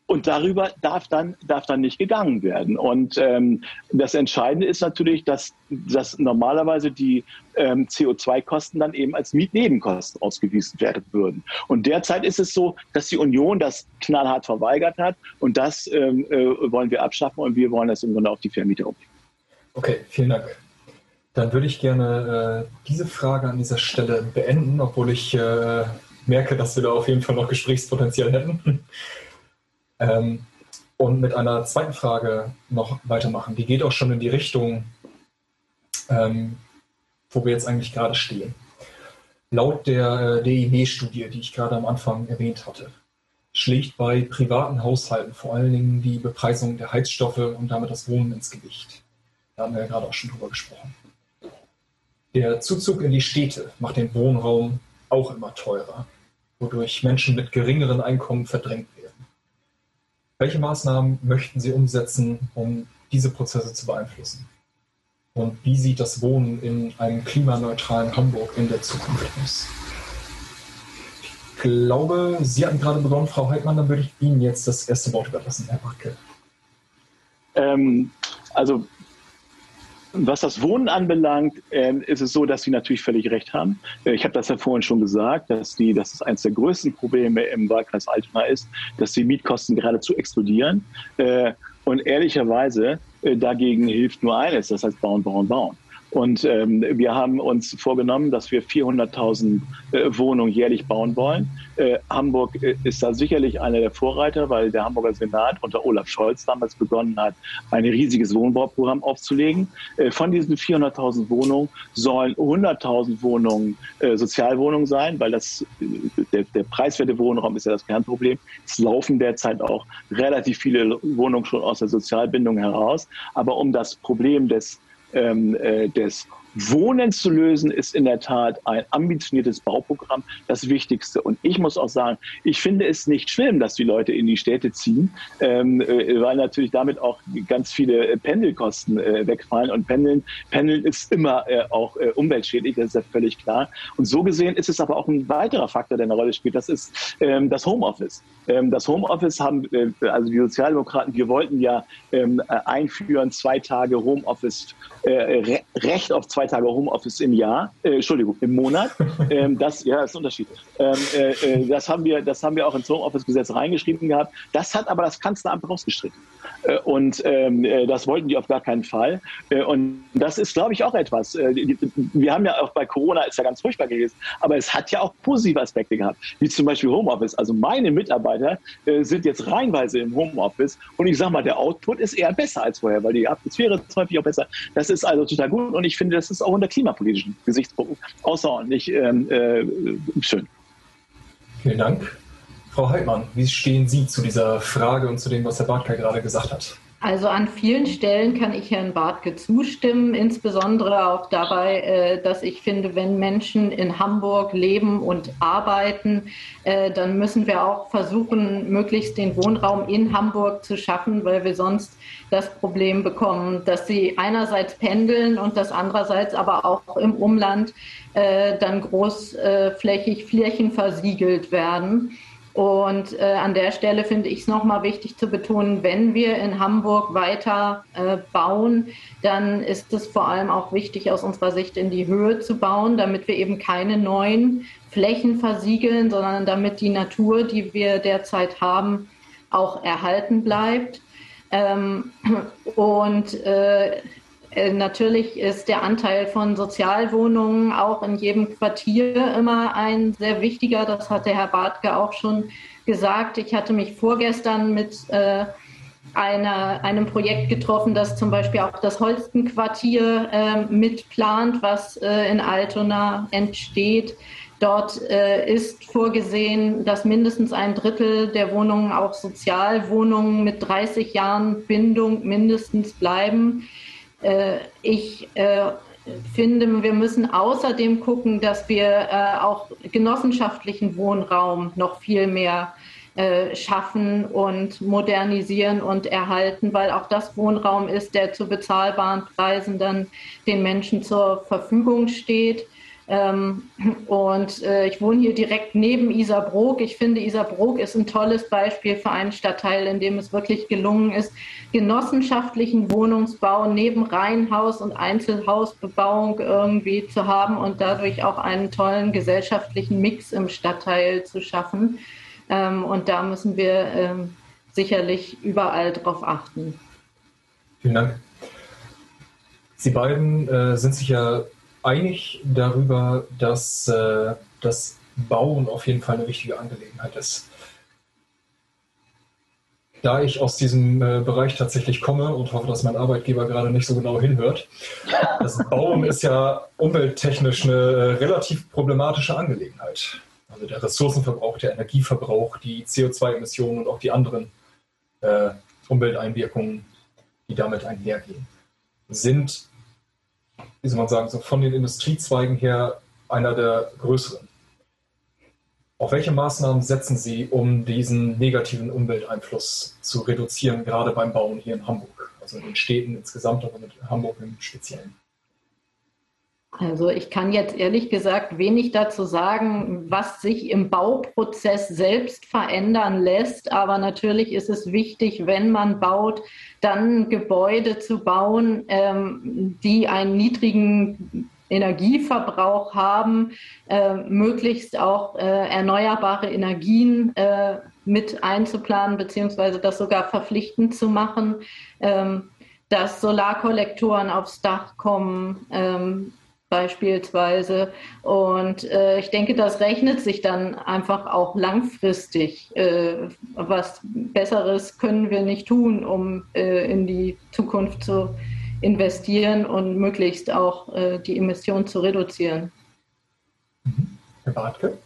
und darüber darf dann, darf dann nicht gegangen werden. Und ähm, das Entscheidende ist natürlich, dass, dass normalerweise die ähm, CO2-Kosten dann eben als Mietnebenkosten ausgewiesen werden würden. Und derzeit ist es so, dass die Union das knallhart verweigert hat. Und das ähm, äh, wollen wir abschaffen und wir wollen das im Grunde auf die Vermieter umlegen.
Okay, vielen Dank. Dann würde ich gerne äh, diese Frage an dieser Stelle beenden, obwohl ich äh, merke, dass wir da auf jeden Fall noch Gesprächspotenzial hätten. Ähm, und mit einer zweiten Frage noch weitermachen. Die geht auch schon in die Richtung, ähm, wo wir jetzt eigentlich gerade stehen. Laut der äh, DIW-Studie, die ich gerade am Anfang erwähnt hatte, schlägt bei privaten Haushalten vor allen Dingen die Bepreisung der Heizstoffe und damit das Wohnen ins Gewicht. Da haben wir ja gerade auch schon drüber gesprochen. Der Zuzug in die Städte macht den Wohnraum auch immer teurer, wodurch Menschen mit geringeren Einkommen verdrängt welche Maßnahmen möchten Sie umsetzen, um diese Prozesse zu beeinflussen? Und wie sieht das Wohnen in einem klimaneutralen Hamburg in der Zukunft aus? Ich glaube, Sie hatten gerade begonnen, Frau Heidmann, dann würde ich Ihnen jetzt das erste Wort überlassen, Herr Backe.
Ähm, also was das Wohnen anbelangt, äh, ist es so, dass Sie natürlich völlig recht haben. Äh, ich habe das ja vorhin schon gesagt, dass, die, dass es eines der größten Probleme im Wahlkreis Altona ist, dass die Mietkosten geradezu explodieren. Äh, und ehrlicherweise äh, dagegen hilft nur eines, das heißt bauen, bauen, bauen. Und ähm, wir haben uns vorgenommen, dass wir 400.000 äh, Wohnungen jährlich bauen wollen. Äh, Hamburg äh, ist da sicherlich einer der Vorreiter, weil der Hamburger Senat unter Olaf Scholz damals begonnen hat, ein riesiges Wohnbauprogramm aufzulegen. Äh, von diesen 400.000 Wohnungen sollen 100.000 Wohnungen äh, Sozialwohnungen sein, weil das, äh, der, der preiswerte Wohnraum ist ja das Kernproblem. Es laufen derzeit auch relativ viele Wohnungen schon aus der Sozialbindung heraus. Aber um das Problem des ähm, äh, des Wohnen zu lösen, ist in der Tat ein ambitioniertes Bauprogramm das Wichtigste. Und ich muss auch sagen, ich finde es nicht schlimm, dass die Leute in die Städte ziehen, ähm, äh, weil natürlich damit auch ganz viele Pendelkosten äh, wegfallen. Und Pendeln, Pendeln ist immer äh, auch äh, umweltschädlich, das ist ja völlig klar. Und so gesehen ist es aber auch ein weiterer Faktor, der eine Rolle spielt. Das ist ähm, das Homeoffice. Ähm, das Homeoffice haben, äh, also die Sozialdemokraten, wir wollten ja ähm, äh, einführen, zwei Tage Homeoffice, Recht auf zwei zwei Tage Homeoffice im Jahr, äh, Entschuldigung, im Monat. Ähm, das, ja, ist ein Unterschied. Ähm, äh, äh, das, haben wir, das haben wir auch ins Homeoffice-Gesetz reingeschrieben gehabt. Das hat aber das Kanzleramt rausgestritten. Äh, und ähm, äh, das wollten die auf gar keinen Fall. Äh, und das ist, glaube ich, auch etwas. wir haben ja auch bei Corona, ist ja ganz furchtbar gewesen, aber es hat ja auch positive Aspekte gehabt, wie zum Beispiel Homeoffice. Also meine Mitarbeiter sind jetzt reihenweise im Homeoffice und ich sage mal, der Output ist eher besser als vorher, weil die Atmosphäre ist häufig auch besser. Das ist also total gut und ich finde, das ist ist auch unter klimapolitischen Gesichtspunkten außerordentlich ähm, äh, schön.
Vielen Dank. Frau Heidmann, wie stehen Sie zu dieser Frage und zu dem, was Herr Bartke gerade gesagt hat?
Also an vielen Stellen kann ich Herrn Bartke zustimmen, insbesondere auch dabei, äh, dass ich finde, wenn Menschen in Hamburg leben und arbeiten, äh, dann müssen wir auch versuchen, möglichst den Wohnraum in Hamburg zu schaffen, weil wir sonst das Problem bekommen, dass sie einerseits pendeln und das andererseits aber auch im Umland äh, dann großflächig Flächen versiegelt werden. Und äh, an der Stelle finde ich es nochmal wichtig zu betonen, wenn wir in Hamburg weiter äh, bauen, dann ist es vor allem auch wichtig, aus unserer Sicht in die Höhe zu bauen, damit wir eben keine neuen Flächen versiegeln, sondern damit die Natur, die wir derzeit haben, auch erhalten bleibt. Ähm, und äh, natürlich ist der Anteil von Sozialwohnungen auch in jedem Quartier immer ein sehr wichtiger. Das hat der Herr Bartke auch schon gesagt. Ich hatte mich vorgestern mit äh, einer, einem Projekt getroffen, das zum Beispiel auch das Holstenquartier äh, mitplant, was äh, in Altona entsteht. Dort äh, ist vorgesehen, dass mindestens ein Drittel der Wohnungen auch Sozialwohnungen mit 30 Jahren Bindung mindestens bleiben. Äh, ich äh, finde, wir müssen außerdem gucken, dass wir äh, auch genossenschaftlichen Wohnraum noch viel mehr schaffen und modernisieren und erhalten, weil auch das Wohnraum ist, der zu bezahlbaren Preisen dann den Menschen zur Verfügung steht. Ähm, und äh, ich wohne hier direkt neben Isarbrook. Ich finde, Isarbrook ist ein tolles Beispiel für einen Stadtteil, in dem es wirklich gelungen ist, genossenschaftlichen Wohnungsbau neben Reihenhaus- und Einzelhausbebauung irgendwie zu haben und dadurch auch einen tollen gesellschaftlichen Mix im Stadtteil zu schaffen. Ähm, und da müssen wir ähm, sicherlich überall drauf achten.
Vielen Dank. Sie beiden äh, sind sich ja einig darüber, dass äh, das Bauen auf jeden Fall eine wichtige Angelegenheit ist. Da ich aus diesem äh, Bereich tatsächlich komme und hoffe, dass mein Arbeitgeber gerade nicht so genau hinhört, das Bauen ist ja umwelttechnisch eine äh, relativ problematische Angelegenheit. Also der Ressourcenverbrauch, der Energieverbrauch, die CO2-Emissionen und auch die anderen äh, Umwelteinwirkungen, die damit einhergehen, sind wie soll man sagen, so von den Industriezweigen her einer der größeren. Auf welche Maßnahmen setzen Sie, um diesen negativen Umwelteinfluss zu reduzieren, gerade beim Bauen hier in Hamburg? Also in den Städten insgesamt, aber mit Hamburg im Speziellen?
Also ich kann jetzt ehrlich gesagt wenig dazu sagen, was sich im Bauprozess selbst verändern lässt. Aber natürlich ist es wichtig, wenn man baut, dann Gebäude zu bauen, ähm, die einen niedrigen Energieverbrauch haben, äh, möglichst auch äh, erneuerbare Energien äh, mit einzuplanen, beziehungsweise das sogar verpflichtend zu machen. Ähm, dass Solarkollektoren aufs Dach kommen. Ähm, beispielsweise. Und äh, ich denke, das rechnet sich dann einfach auch langfristig. Äh, was Besseres können wir nicht tun, um äh, in die Zukunft zu investieren und möglichst auch äh, die Emissionen zu reduzieren.
Herr Bartke?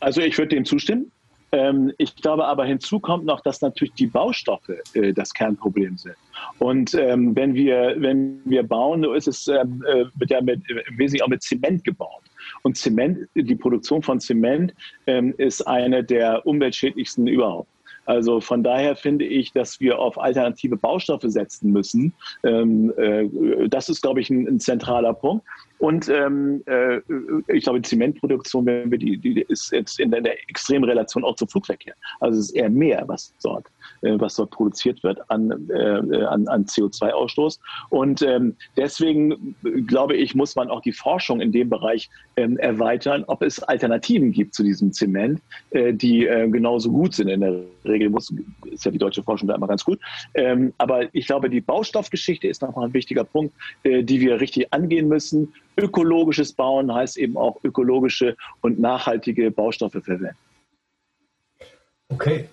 Also ich würde dem zustimmen. Ähm, ich glaube aber hinzu kommt noch, dass natürlich die Baustoffe äh, das Kernproblem sind. Und ähm, wenn, wir, wenn wir bauen, so ist es ähm, äh, wird ja mit, im Wesentlichen auch mit Zement gebaut. Und Zement, die Produktion von Zement ähm, ist eine der umweltschädlichsten überhaupt. Also von daher finde ich, dass wir auf alternative Baustoffe setzen müssen. Ähm, äh, das ist, glaube ich, ein, ein zentraler Punkt. Und ähm, äh, ich glaube, Zementproduktion, wenn wir die, die ist jetzt in der extremen Relation auch zum Flugverkehr. Also es ist eher mehr, was äh, was dort produziert wird an, äh, an, an CO2-Ausstoß. Und ähm, deswegen glaube ich, muss man auch die Forschung in dem Bereich ähm, erweitern, ob es Alternativen gibt zu diesem Zement, äh, die äh, genauso gut sind. In der Regel muss, ist ja die deutsche Forschung da immer ganz gut. Ähm, aber ich glaube, die Baustoffgeschichte ist noch ein wichtiger Punkt, äh, die wir richtig angehen müssen ökologisches Bauen heißt eben auch ökologische und nachhaltige Baustoffe verwenden.
Okay,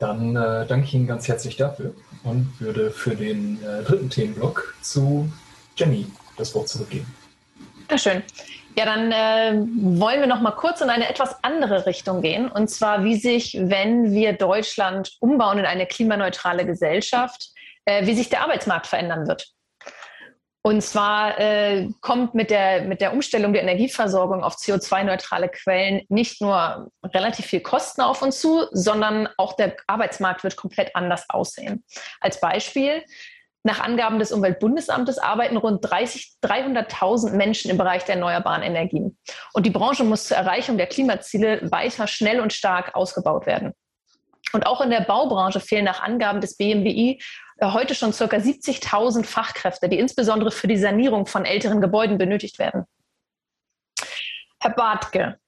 dann äh, danke ich Ihnen ganz herzlich dafür und würde für den äh, dritten Themenblock zu Jenny das Wort zurückgeben.
Sehr schön. Ja, dann äh, wollen wir noch mal kurz in eine etwas andere Richtung gehen. Und zwar, wie sich, wenn wir Deutschland umbauen in eine klimaneutrale Gesellschaft, äh, wie sich der Arbeitsmarkt verändern wird. Und zwar äh, kommt mit der, mit der Umstellung der Energieversorgung auf CO2-neutrale Quellen nicht nur relativ viel Kosten auf uns zu, sondern auch der Arbeitsmarkt wird komplett anders aussehen. Als Beispiel, nach Angaben des Umweltbundesamtes arbeiten rund 300.000 Menschen im Bereich der erneuerbaren Energien. Und die Branche muss zur Erreichung der Klimaziele weiter schnell und stark ausgebaut werden. Und auch in der Baubranche fehlen nach Angaben des BMWI heute schon ca. 70.000 Fachkräfte, die insbesondere für die Sanierung von älteren Gebäuden benötigt werden. Herr Bartke,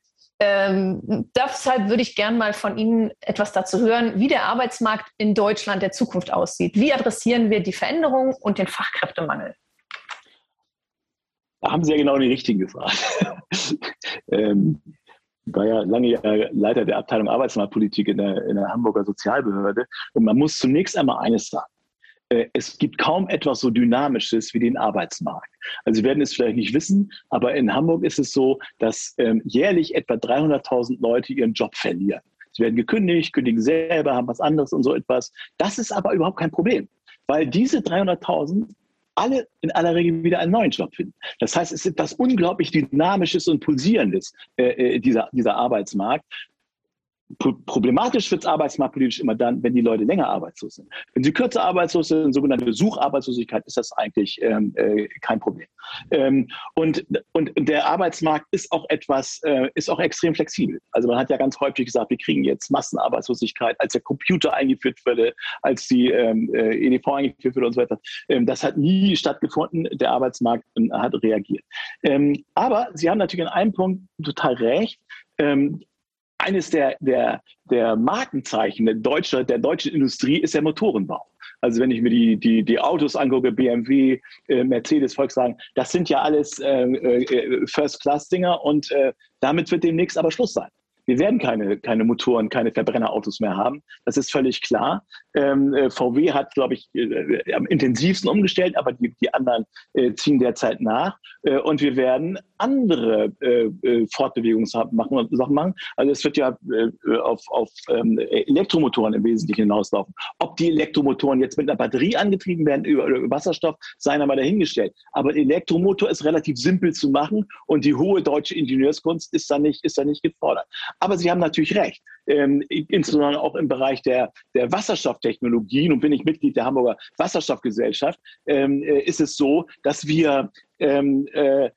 ähm, deshalb würde ich gerne mal von Ihnen etwas dazu hören, wie der Arbeitsmarkt in Deutschland der Zukunft aussieht. Wie adressieren wir die Veränderung und den Fachkräftemangel?
Da haben Sie ja genau die richtigen gefragt. ähm, war ja lange Leiter der Abteilung Arbeitsmarktpolitik in der, in der Hamburger Sozialbehörde. Und man muss zunächst einmal eines sagen. Äh, es gibt kaum etwas so Dynamisches wie den Arbeitsmarkt. Also Sie werden es vielleicht nicht wissen, aber in Hamburg ist es so, dass ähm, jährlich etwa 300.000 Leute ihren Job verlieren. Sie werden gekündigt, kündigen selber, haben was anderes und so etwas. Das ist aber überhaupt kein Problem, weil diese 300.000 alle in aller Regel wieder einen neuen Job finden. Das heißt, es ist etwas unglaublich Dynamisches und Pulsierendes, äh, äh dieser, dieser Arbeitsmarkt. Problematisch wird es arbeitsmarktpolitisch immer dann, wenn die Leute länger arbeitslos sind. Wenn sie kürzer arbeitslos sind, sogenannte Sucharbeitslosigkeit, ist das eigentlich ähm, äh, kein Problem. Ähm, und, und der Arbeitsmarkt ist auch etwas, äh, ist auch extrem flexibel. Also man hat ja ganz häufig gesagt, wir kriegen jetzt Massenarbeitslosigkeit, als der Computer eingeführt wurde, als die ähm, äh, EDV eingeführt wurde und so weiter. Ähm, das hat nie stattgefunden. Der Arbeitsmarkt ähm, hat reagiert. Ähm, aber Sie haben natürlich an einem Punkt total recht. Eines der, der, der Markenzeichen der, Deutsche, der deutschen Industrie ist der Motorenbau. Also wenn ich mir die, die, die Autos angucke, BMW, äh, Mercedes, Volkswagen, das sind ja alles äh, äh, First-Class-Dinger und äh, damit wird demnächst aber Schluss sein. Wir werden keine, keine Motoren, keine Verbrennerautos mehr haben. Das ist völlig klar. Ähm, äh, VW hat, glaube ich, äh, am intensivsten umgestellt, aber die, die anderen ziehen derzeit nach. Und wir werden andere äh, äh, Fortbewegungssachen machen. Also es wird ja auf, auf ähm, Elektromotoren im Wesentlichen hinauslaufen. Ob die Elektromotoren jetzt mit einer Batterie angetrieben werden über, über Wasserstoff, seien einmal dahingestellt. Aber Elektromotor ist relativ simpel zu machen und die hohe deutsche Ingenieurskunst ist da nicht, ist da nicht gefordert. Aber Sie haben natürlich recht. Ähm, insbesondere auch im Bereich der, der Wasserstofftechnologien und bin ich Mitglied der Hamburger Wasserstoffgesellschaft, ähm, äh, ist es so, dass wir, ähm, äh,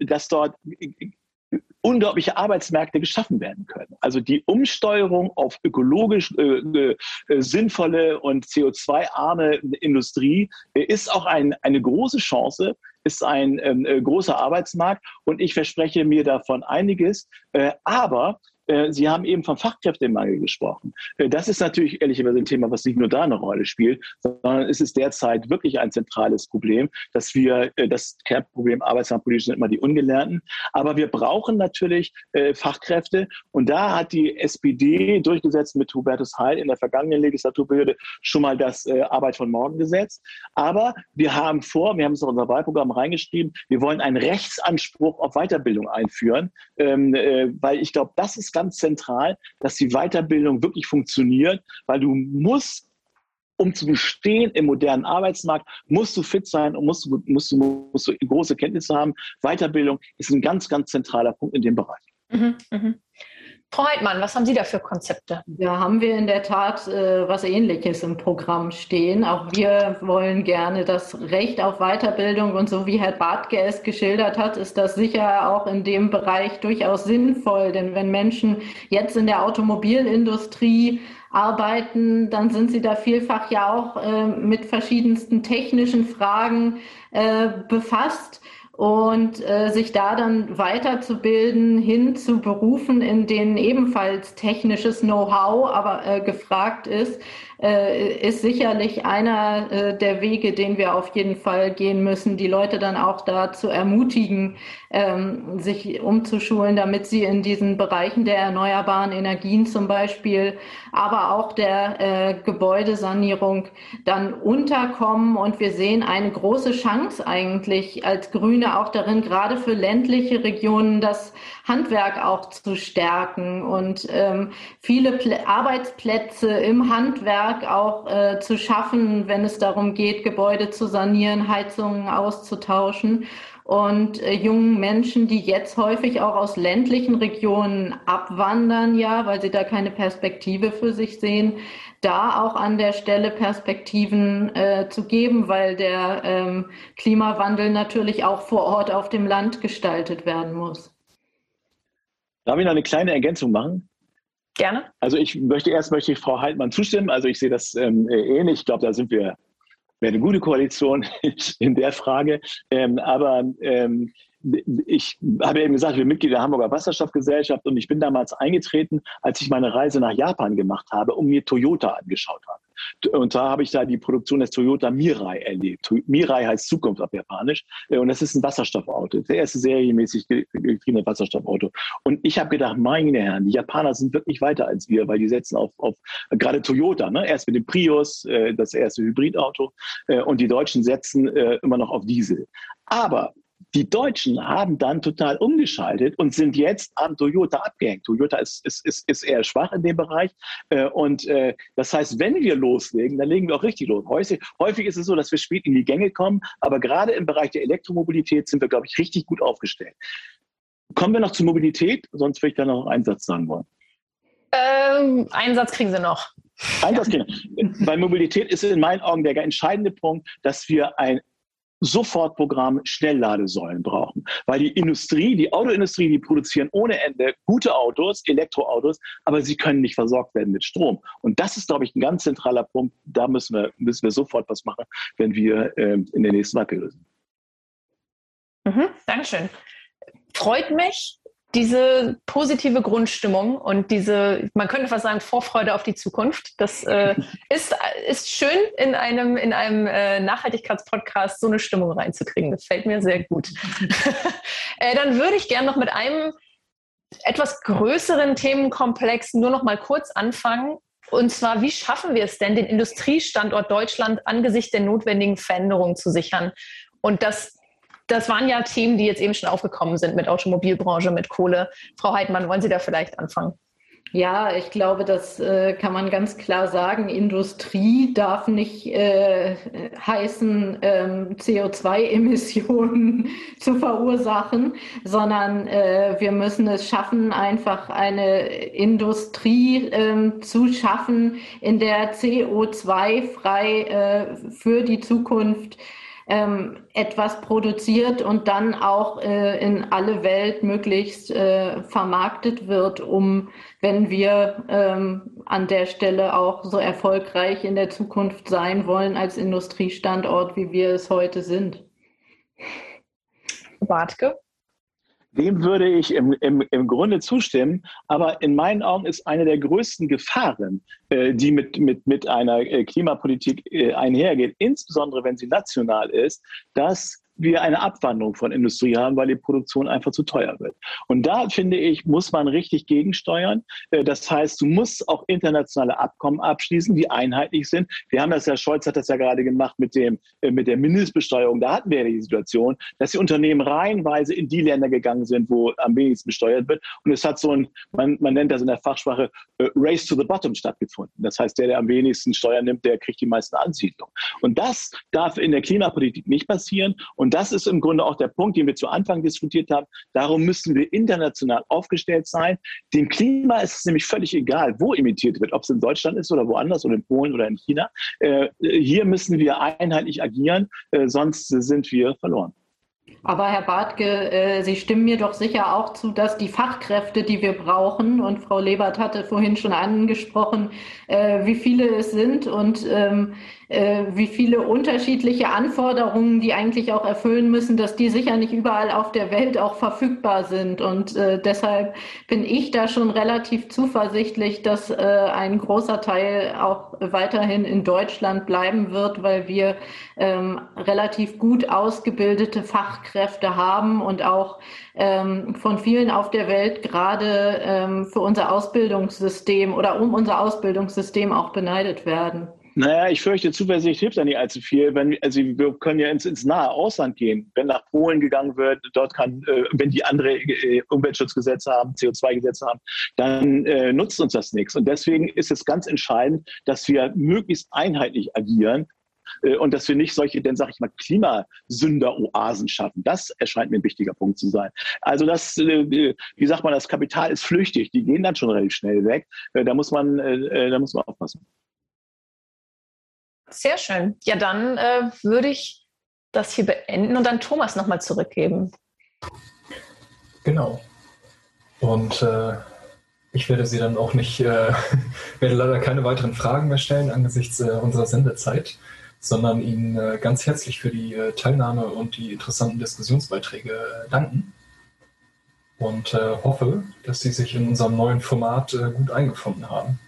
dass dort unglaubliche Arbeitsmärkte geschaffen werden können. Also die Umsteuerung auf ökologisch äh, äh, sinnvolle und CO2-arme Industrie äh, ist auch ein, eine große Chance, ist ein ähm, äh, großer Arbeitsmarkt und ich verspreche mir davon einiges. Äh, aber Äh, Sie haben eben vom Fachkräftemangel gesprochen. Äh, das ist natürlich ehrlicherweise ein Thema, was nicht nur da eine Rolle spielt, sondern es ist derzeit wirklich ein zentrales Problem, dass wir äh, das Kernproblem Arbeitsmarktpolitik sind immer die Ungelernten. Aber wir brauchen natürlich Fachkräfte. Und da hat die SPD durchgesetzt mit Hubertus Heil in der vergangenen Legislaturperiode schon mal das Arbeit von morgen Gesetz. Aber wir haben vor, wir haben es in unser Wahlprogramm reingeschrieben, wir wollen einen Rechtsanspruch auf Weiterbildung einführen, ähm, weil ich glaube, das ist ganz zentral, dass die Weiterbildung wirklich funktioniert, weil du musst um zu bestehen im modernen Arbeitsmarkt, musst du fit sein und musst, musst, musst du große Kenntnisse haben. Weiterbildung ist ein ganz, ganz zentraler Punkt in dem Bereich. Mhm,
mh. Frau Heidmann, was haben Sie da für Konzepte?
Da haben wir in der Tat äh, was Ähnliches im Programm stehen. Auch wir wollen gerne das Recht auf Weiterbildung und so wie Herr Bartke es geschildert hat, ist das sicher auch in dem Bereich durchaus sinnvoll. Denn wenn Menschen jetzt in der Automobilindustrie arbeiten, dann sind sie da vielfach ja auch äh, mit verschiedensten technischen Fragen äh, befasst und äh, sich da dann weiterzubilden hin zu Berufen, in denen ebenfalls technisches Know-how aber äh, gefragt ist, ist sicherlich einer äh, der Wege, den wir auf jeden Fall gehen müssen, die Leute dann auch dazu ermutigen, ähm, sich umzuschulen, damit sie in diesen Bereichen der erneuerbaren Energien zum Beispiel, aber auch der äh, Gebäudesanierung dann unterkommen. Und wir sehen eine große Chance eigentlich als Grüne auch darin, gerade für ländliche Regionen das Handwerk auch zu stärken und ähm, viele Pl Arbeitsplätze im Handwerk auch äh, zu schaffen, wenn es darum geht, Gebäude zu sanieren, Heizungen auszutauschen und äh, jungen Menschen, die jetzt häufig auch aus ländlichen Regionen abwandern, ja, weil sie da keine Perspektive für sich sehen, da auch an der Stelle Perspektiven äh, zu geben, weil der ähm, Klimawandel natürlich auch vor Ort auf dem Land gestaltet werden muss.
Darf ich noch eine kleine Ergänzung machen?
Gerne.
Also ich möchte erst möchte ich Frau Heidmann zustimmen. Also ich sehe das ähm, ähnlich. Ich glaube, da sind wir eine gute Koalition in der Frage. Ähm, aber ähm, ich habe eben gesagt, ich bin Mitglied der Hamburger Wasserstoffgesellschaft und ich bin damals eingetreten, als ich meine Reise nach Japan gemacht habe und mir Toyota angeschaut habe. Und da habe ich da die Produktion des Toyota Mirai erlebt. Mirai heißt Zukunft auf Japanisch äh, und das ist ein Wasserstoffauto, der erste serienmäßig getriebene Wasserstoffauto. Und ich habe gedacht, meine Herren, die Japaner sind wirklich weiter als wir, weil die setzen auf, auf gerade Toyota, ne? erst mit dem Prius, äh, das erste Hybridauto äh, und die Deutschen setzen immer noch auf Diesel. Aber die Deutschen haben dann total umgeschaltet und sind jetzt an Toyota abgehängt. Toyota ist, ist, ist, ist eher schwach in dem Bereich. Äh, und äh, das heißt, wenn wir loslegen, dann legen wir auch richtig los. Häufig, häufig ist es so, dass wir spät in die Gänge kommen, aber gerade im Bereich der Elektromobilität sind wir, glaube ich, richtig gut aufgestellt. Kommen wir noch zur Mobilität, sonst würde ich da noch einen Satz sagen wollen.
Ähm, einen Satz kriegen Sie noch.
Einen Satz kriegen Sie. Bei Mobilität ist in meinen Augen der entscheidende Punkt, dass wir ein Sofortprogramm Schnellladesäulen brauchen. Weil die Industrie, die Autoindustrie, die produzieren ohne Ende gute Autos, Elektroautos, aber sie können nicht versorgt werden mit Strom. Und das ist, glaube ich, ein ganz zentraler Punkt. Da müssen wir, müssen wir sofort was machen, wenn wir äh, in der nächsten Wahlperiode sind.
Mhm, Dankeschön. Freut mich, diese positive Grundstimmung und diese, man könnte fast sagen, Vorfreude auf die Zukunft, das äh, ist, ist schön, in einem, in einem äh, Nachhaltigkeitspodcast so eine Stimmung reinzukriegen. Das fällt mir sehr gut. äh, dann würde ich gerne noch mit einem etwas größeren Themenkomplex nur noch mal kurz anfangen. Und zwar, wie schaffen wir es denn, den Industriestandort Deutschland angesichts der notwendigen Veränderungen zu sichern? Und das das waren ja Themen, die jetzt eben schon aufgekommen sind mit Automobilbranche, mit Kohle. Frau Heidmann, wollen Sie da vielleicht anfangen?
Ja, ich glaube, das äh, kann man ganz klar sagen. Industrie darf nicht äh, heißen, ähm, CO2-Emissionen zu verursachen, sondern äh, wir müssen es schaffen, einfach eine Industrie ähm, zu schaffen, in der CO2-frei äh, für die Zukunft ähm, etwas produziert und dann auch äh, in alle Welt möglichst äh, vermarktet wird, um, wenn wir ähm, an der Stelle auch so erfolgreich in der Zukunft sein wollen als Industriestandort, wie wir es heute sind.
Bartke?
Dem würde ich im, im, im Grunde zustimmen. Aber in meinen Augen ist eine der größten Gefahren, äh, die mit, mit, mit einer äh, Klimapolitik äh, einhergeht, insbesondere wenn sie national ist, dass wir eine Abwandlung von Industrie haben, weil die Produktion einfach zu teuer wird. Und da finde ich, muss man richtig gegensteuern. Äh, das heißt, du musst auch internationale Abkommen abschließen, die einheitlich sind. Wir haben das ja, Scholz hat das ja gerade gemacht mit dem, äh, mit der Mindestbesteuerung. Da hatten wir ja die Situation, dass die Unternehmen reihenweise in die Länder gegangen sind, wo am wenigsten besteuert wird. Und es hat so ein, man, man nennt das in der Fachsprache äh, Race to the Bottom stattgefunden. Das heißt, der, der am wenigsten Steuern nimmt, der kriegt die meisten Ansiedlungen. Und das darf in der Klimapolitik nicht passieren. Und und das ist im Grunde auch der Punkt, den wir zu Anfang diskutiert haben. Darum müssen wir international aufgestellt sein. Dem Klima ist es nämlich völlig egal, wo imitiert wird, ob es in Deutschland ist oder woanders oder in Polen oder in China. Äh, hier müssen wir einheitlich agieren, äh, sonst sind wir verloren.
Aber Herr Bartke, äh, Sie stimmen mir doch sicher auch zu, dass die Fachkräfte, die wir brauchen, und Frau Lebert hatte vorhin schon angesprochen, äh, wie viele es sind und ähm, äh, wie viele unterschiedliche Anforderungen die eigentlich auch erfüllen müssen, dass die sicher nicht überall auf der Welt auch verfügbar sind. Und äh, deshalb bin ich da schon relativ zuversichtlich, dass äh, ein großer Teil auch weiterhin in Deutschland bleiben wird, weil wir ähm, relativ gut ausgebildete Fachkräfte haben und auch ähm, von vielen auf der Welt gerade ähm, für unser Ausbildungssystem oder um unser Ausbildungssystem auch beneidet werden.
Naja, ich fürchte, Zuversicht hilft da nicht allzu viel. Wenn, also wir können ja ins, ins nahe Ausland gehen. Wenn nach Polen gegangen wird, dort kann, äh, wenn die andere äh, Umweltschutzgesetze haben, CO2-Gesetze haben, dann äh, nutzt uns das nichts. Und deswegen ist es ganz entscheidend, dass wir möglichst einheitlich agieren äh, und dass wir nicht solche, denn sage ich mal, Klimasünder-Oasen schaffen. Das erscheint mir ein wichtiger Punkt zu sein. Also das, äh, wie sagt man, das Kapital ist flüchtig. Die gehen dann schon relativ schnell weg. Äh, da muss man, da muss man aufpassen.
Sehr schön. Ja, dann äh, würde ich das hier beenden und dann Thomas nochmal zurückgeben.
Genau. Und äh, ich werde Sie dann auch nicht, äh, werde leider keine weiteren Fragen mehr stellen angesichts äh, unserer Sendezeit, sondern Ihnen äh, ganz herzlich für die äh, Teilnahme und die interessanten Diskussionsbeiträge danken. Und hoffe, dass Sie sich in unserem neuen Format gut eingefunden haben.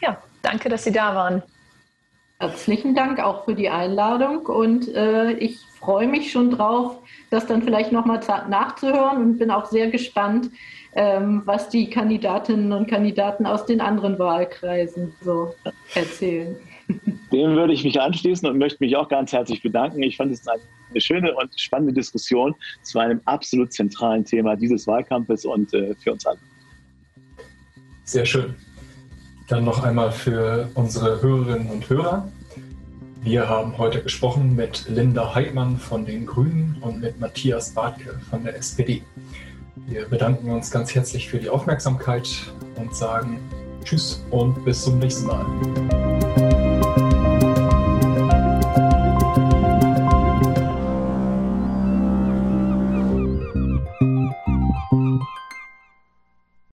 Ja, Danke, dass Sie da waren.
Herzlichen Dank auch für die Einladung und äh, ich freue mich schon drauf, das dann vielleicht nochmal nachzuhören und bin auch sehr gespannt, ähm, was die Kandidatinnen und Kandidaten aus den anderen Wahlkreisen so erzählen.
Dem würde ich mich anschließen und möchte mich auch ganz herzlich bedanken. Ich fand es eine schöne und spannende Diskussion zu einem absolut zentralen Thema dieses Wahlkampfes und äh, für uns alle.
Sehr schön. Dann noch einmal für unsere Hörerinnen und Hörer. Wir haben heute gesprochen mit Linda Heidmann von den Grünen und mit Matthias Bartke von der SPD. Wir bedanken uns ganz herzlich für die Aufmerksamkeit und sagen Tschüss und bis zum nächsten Mal.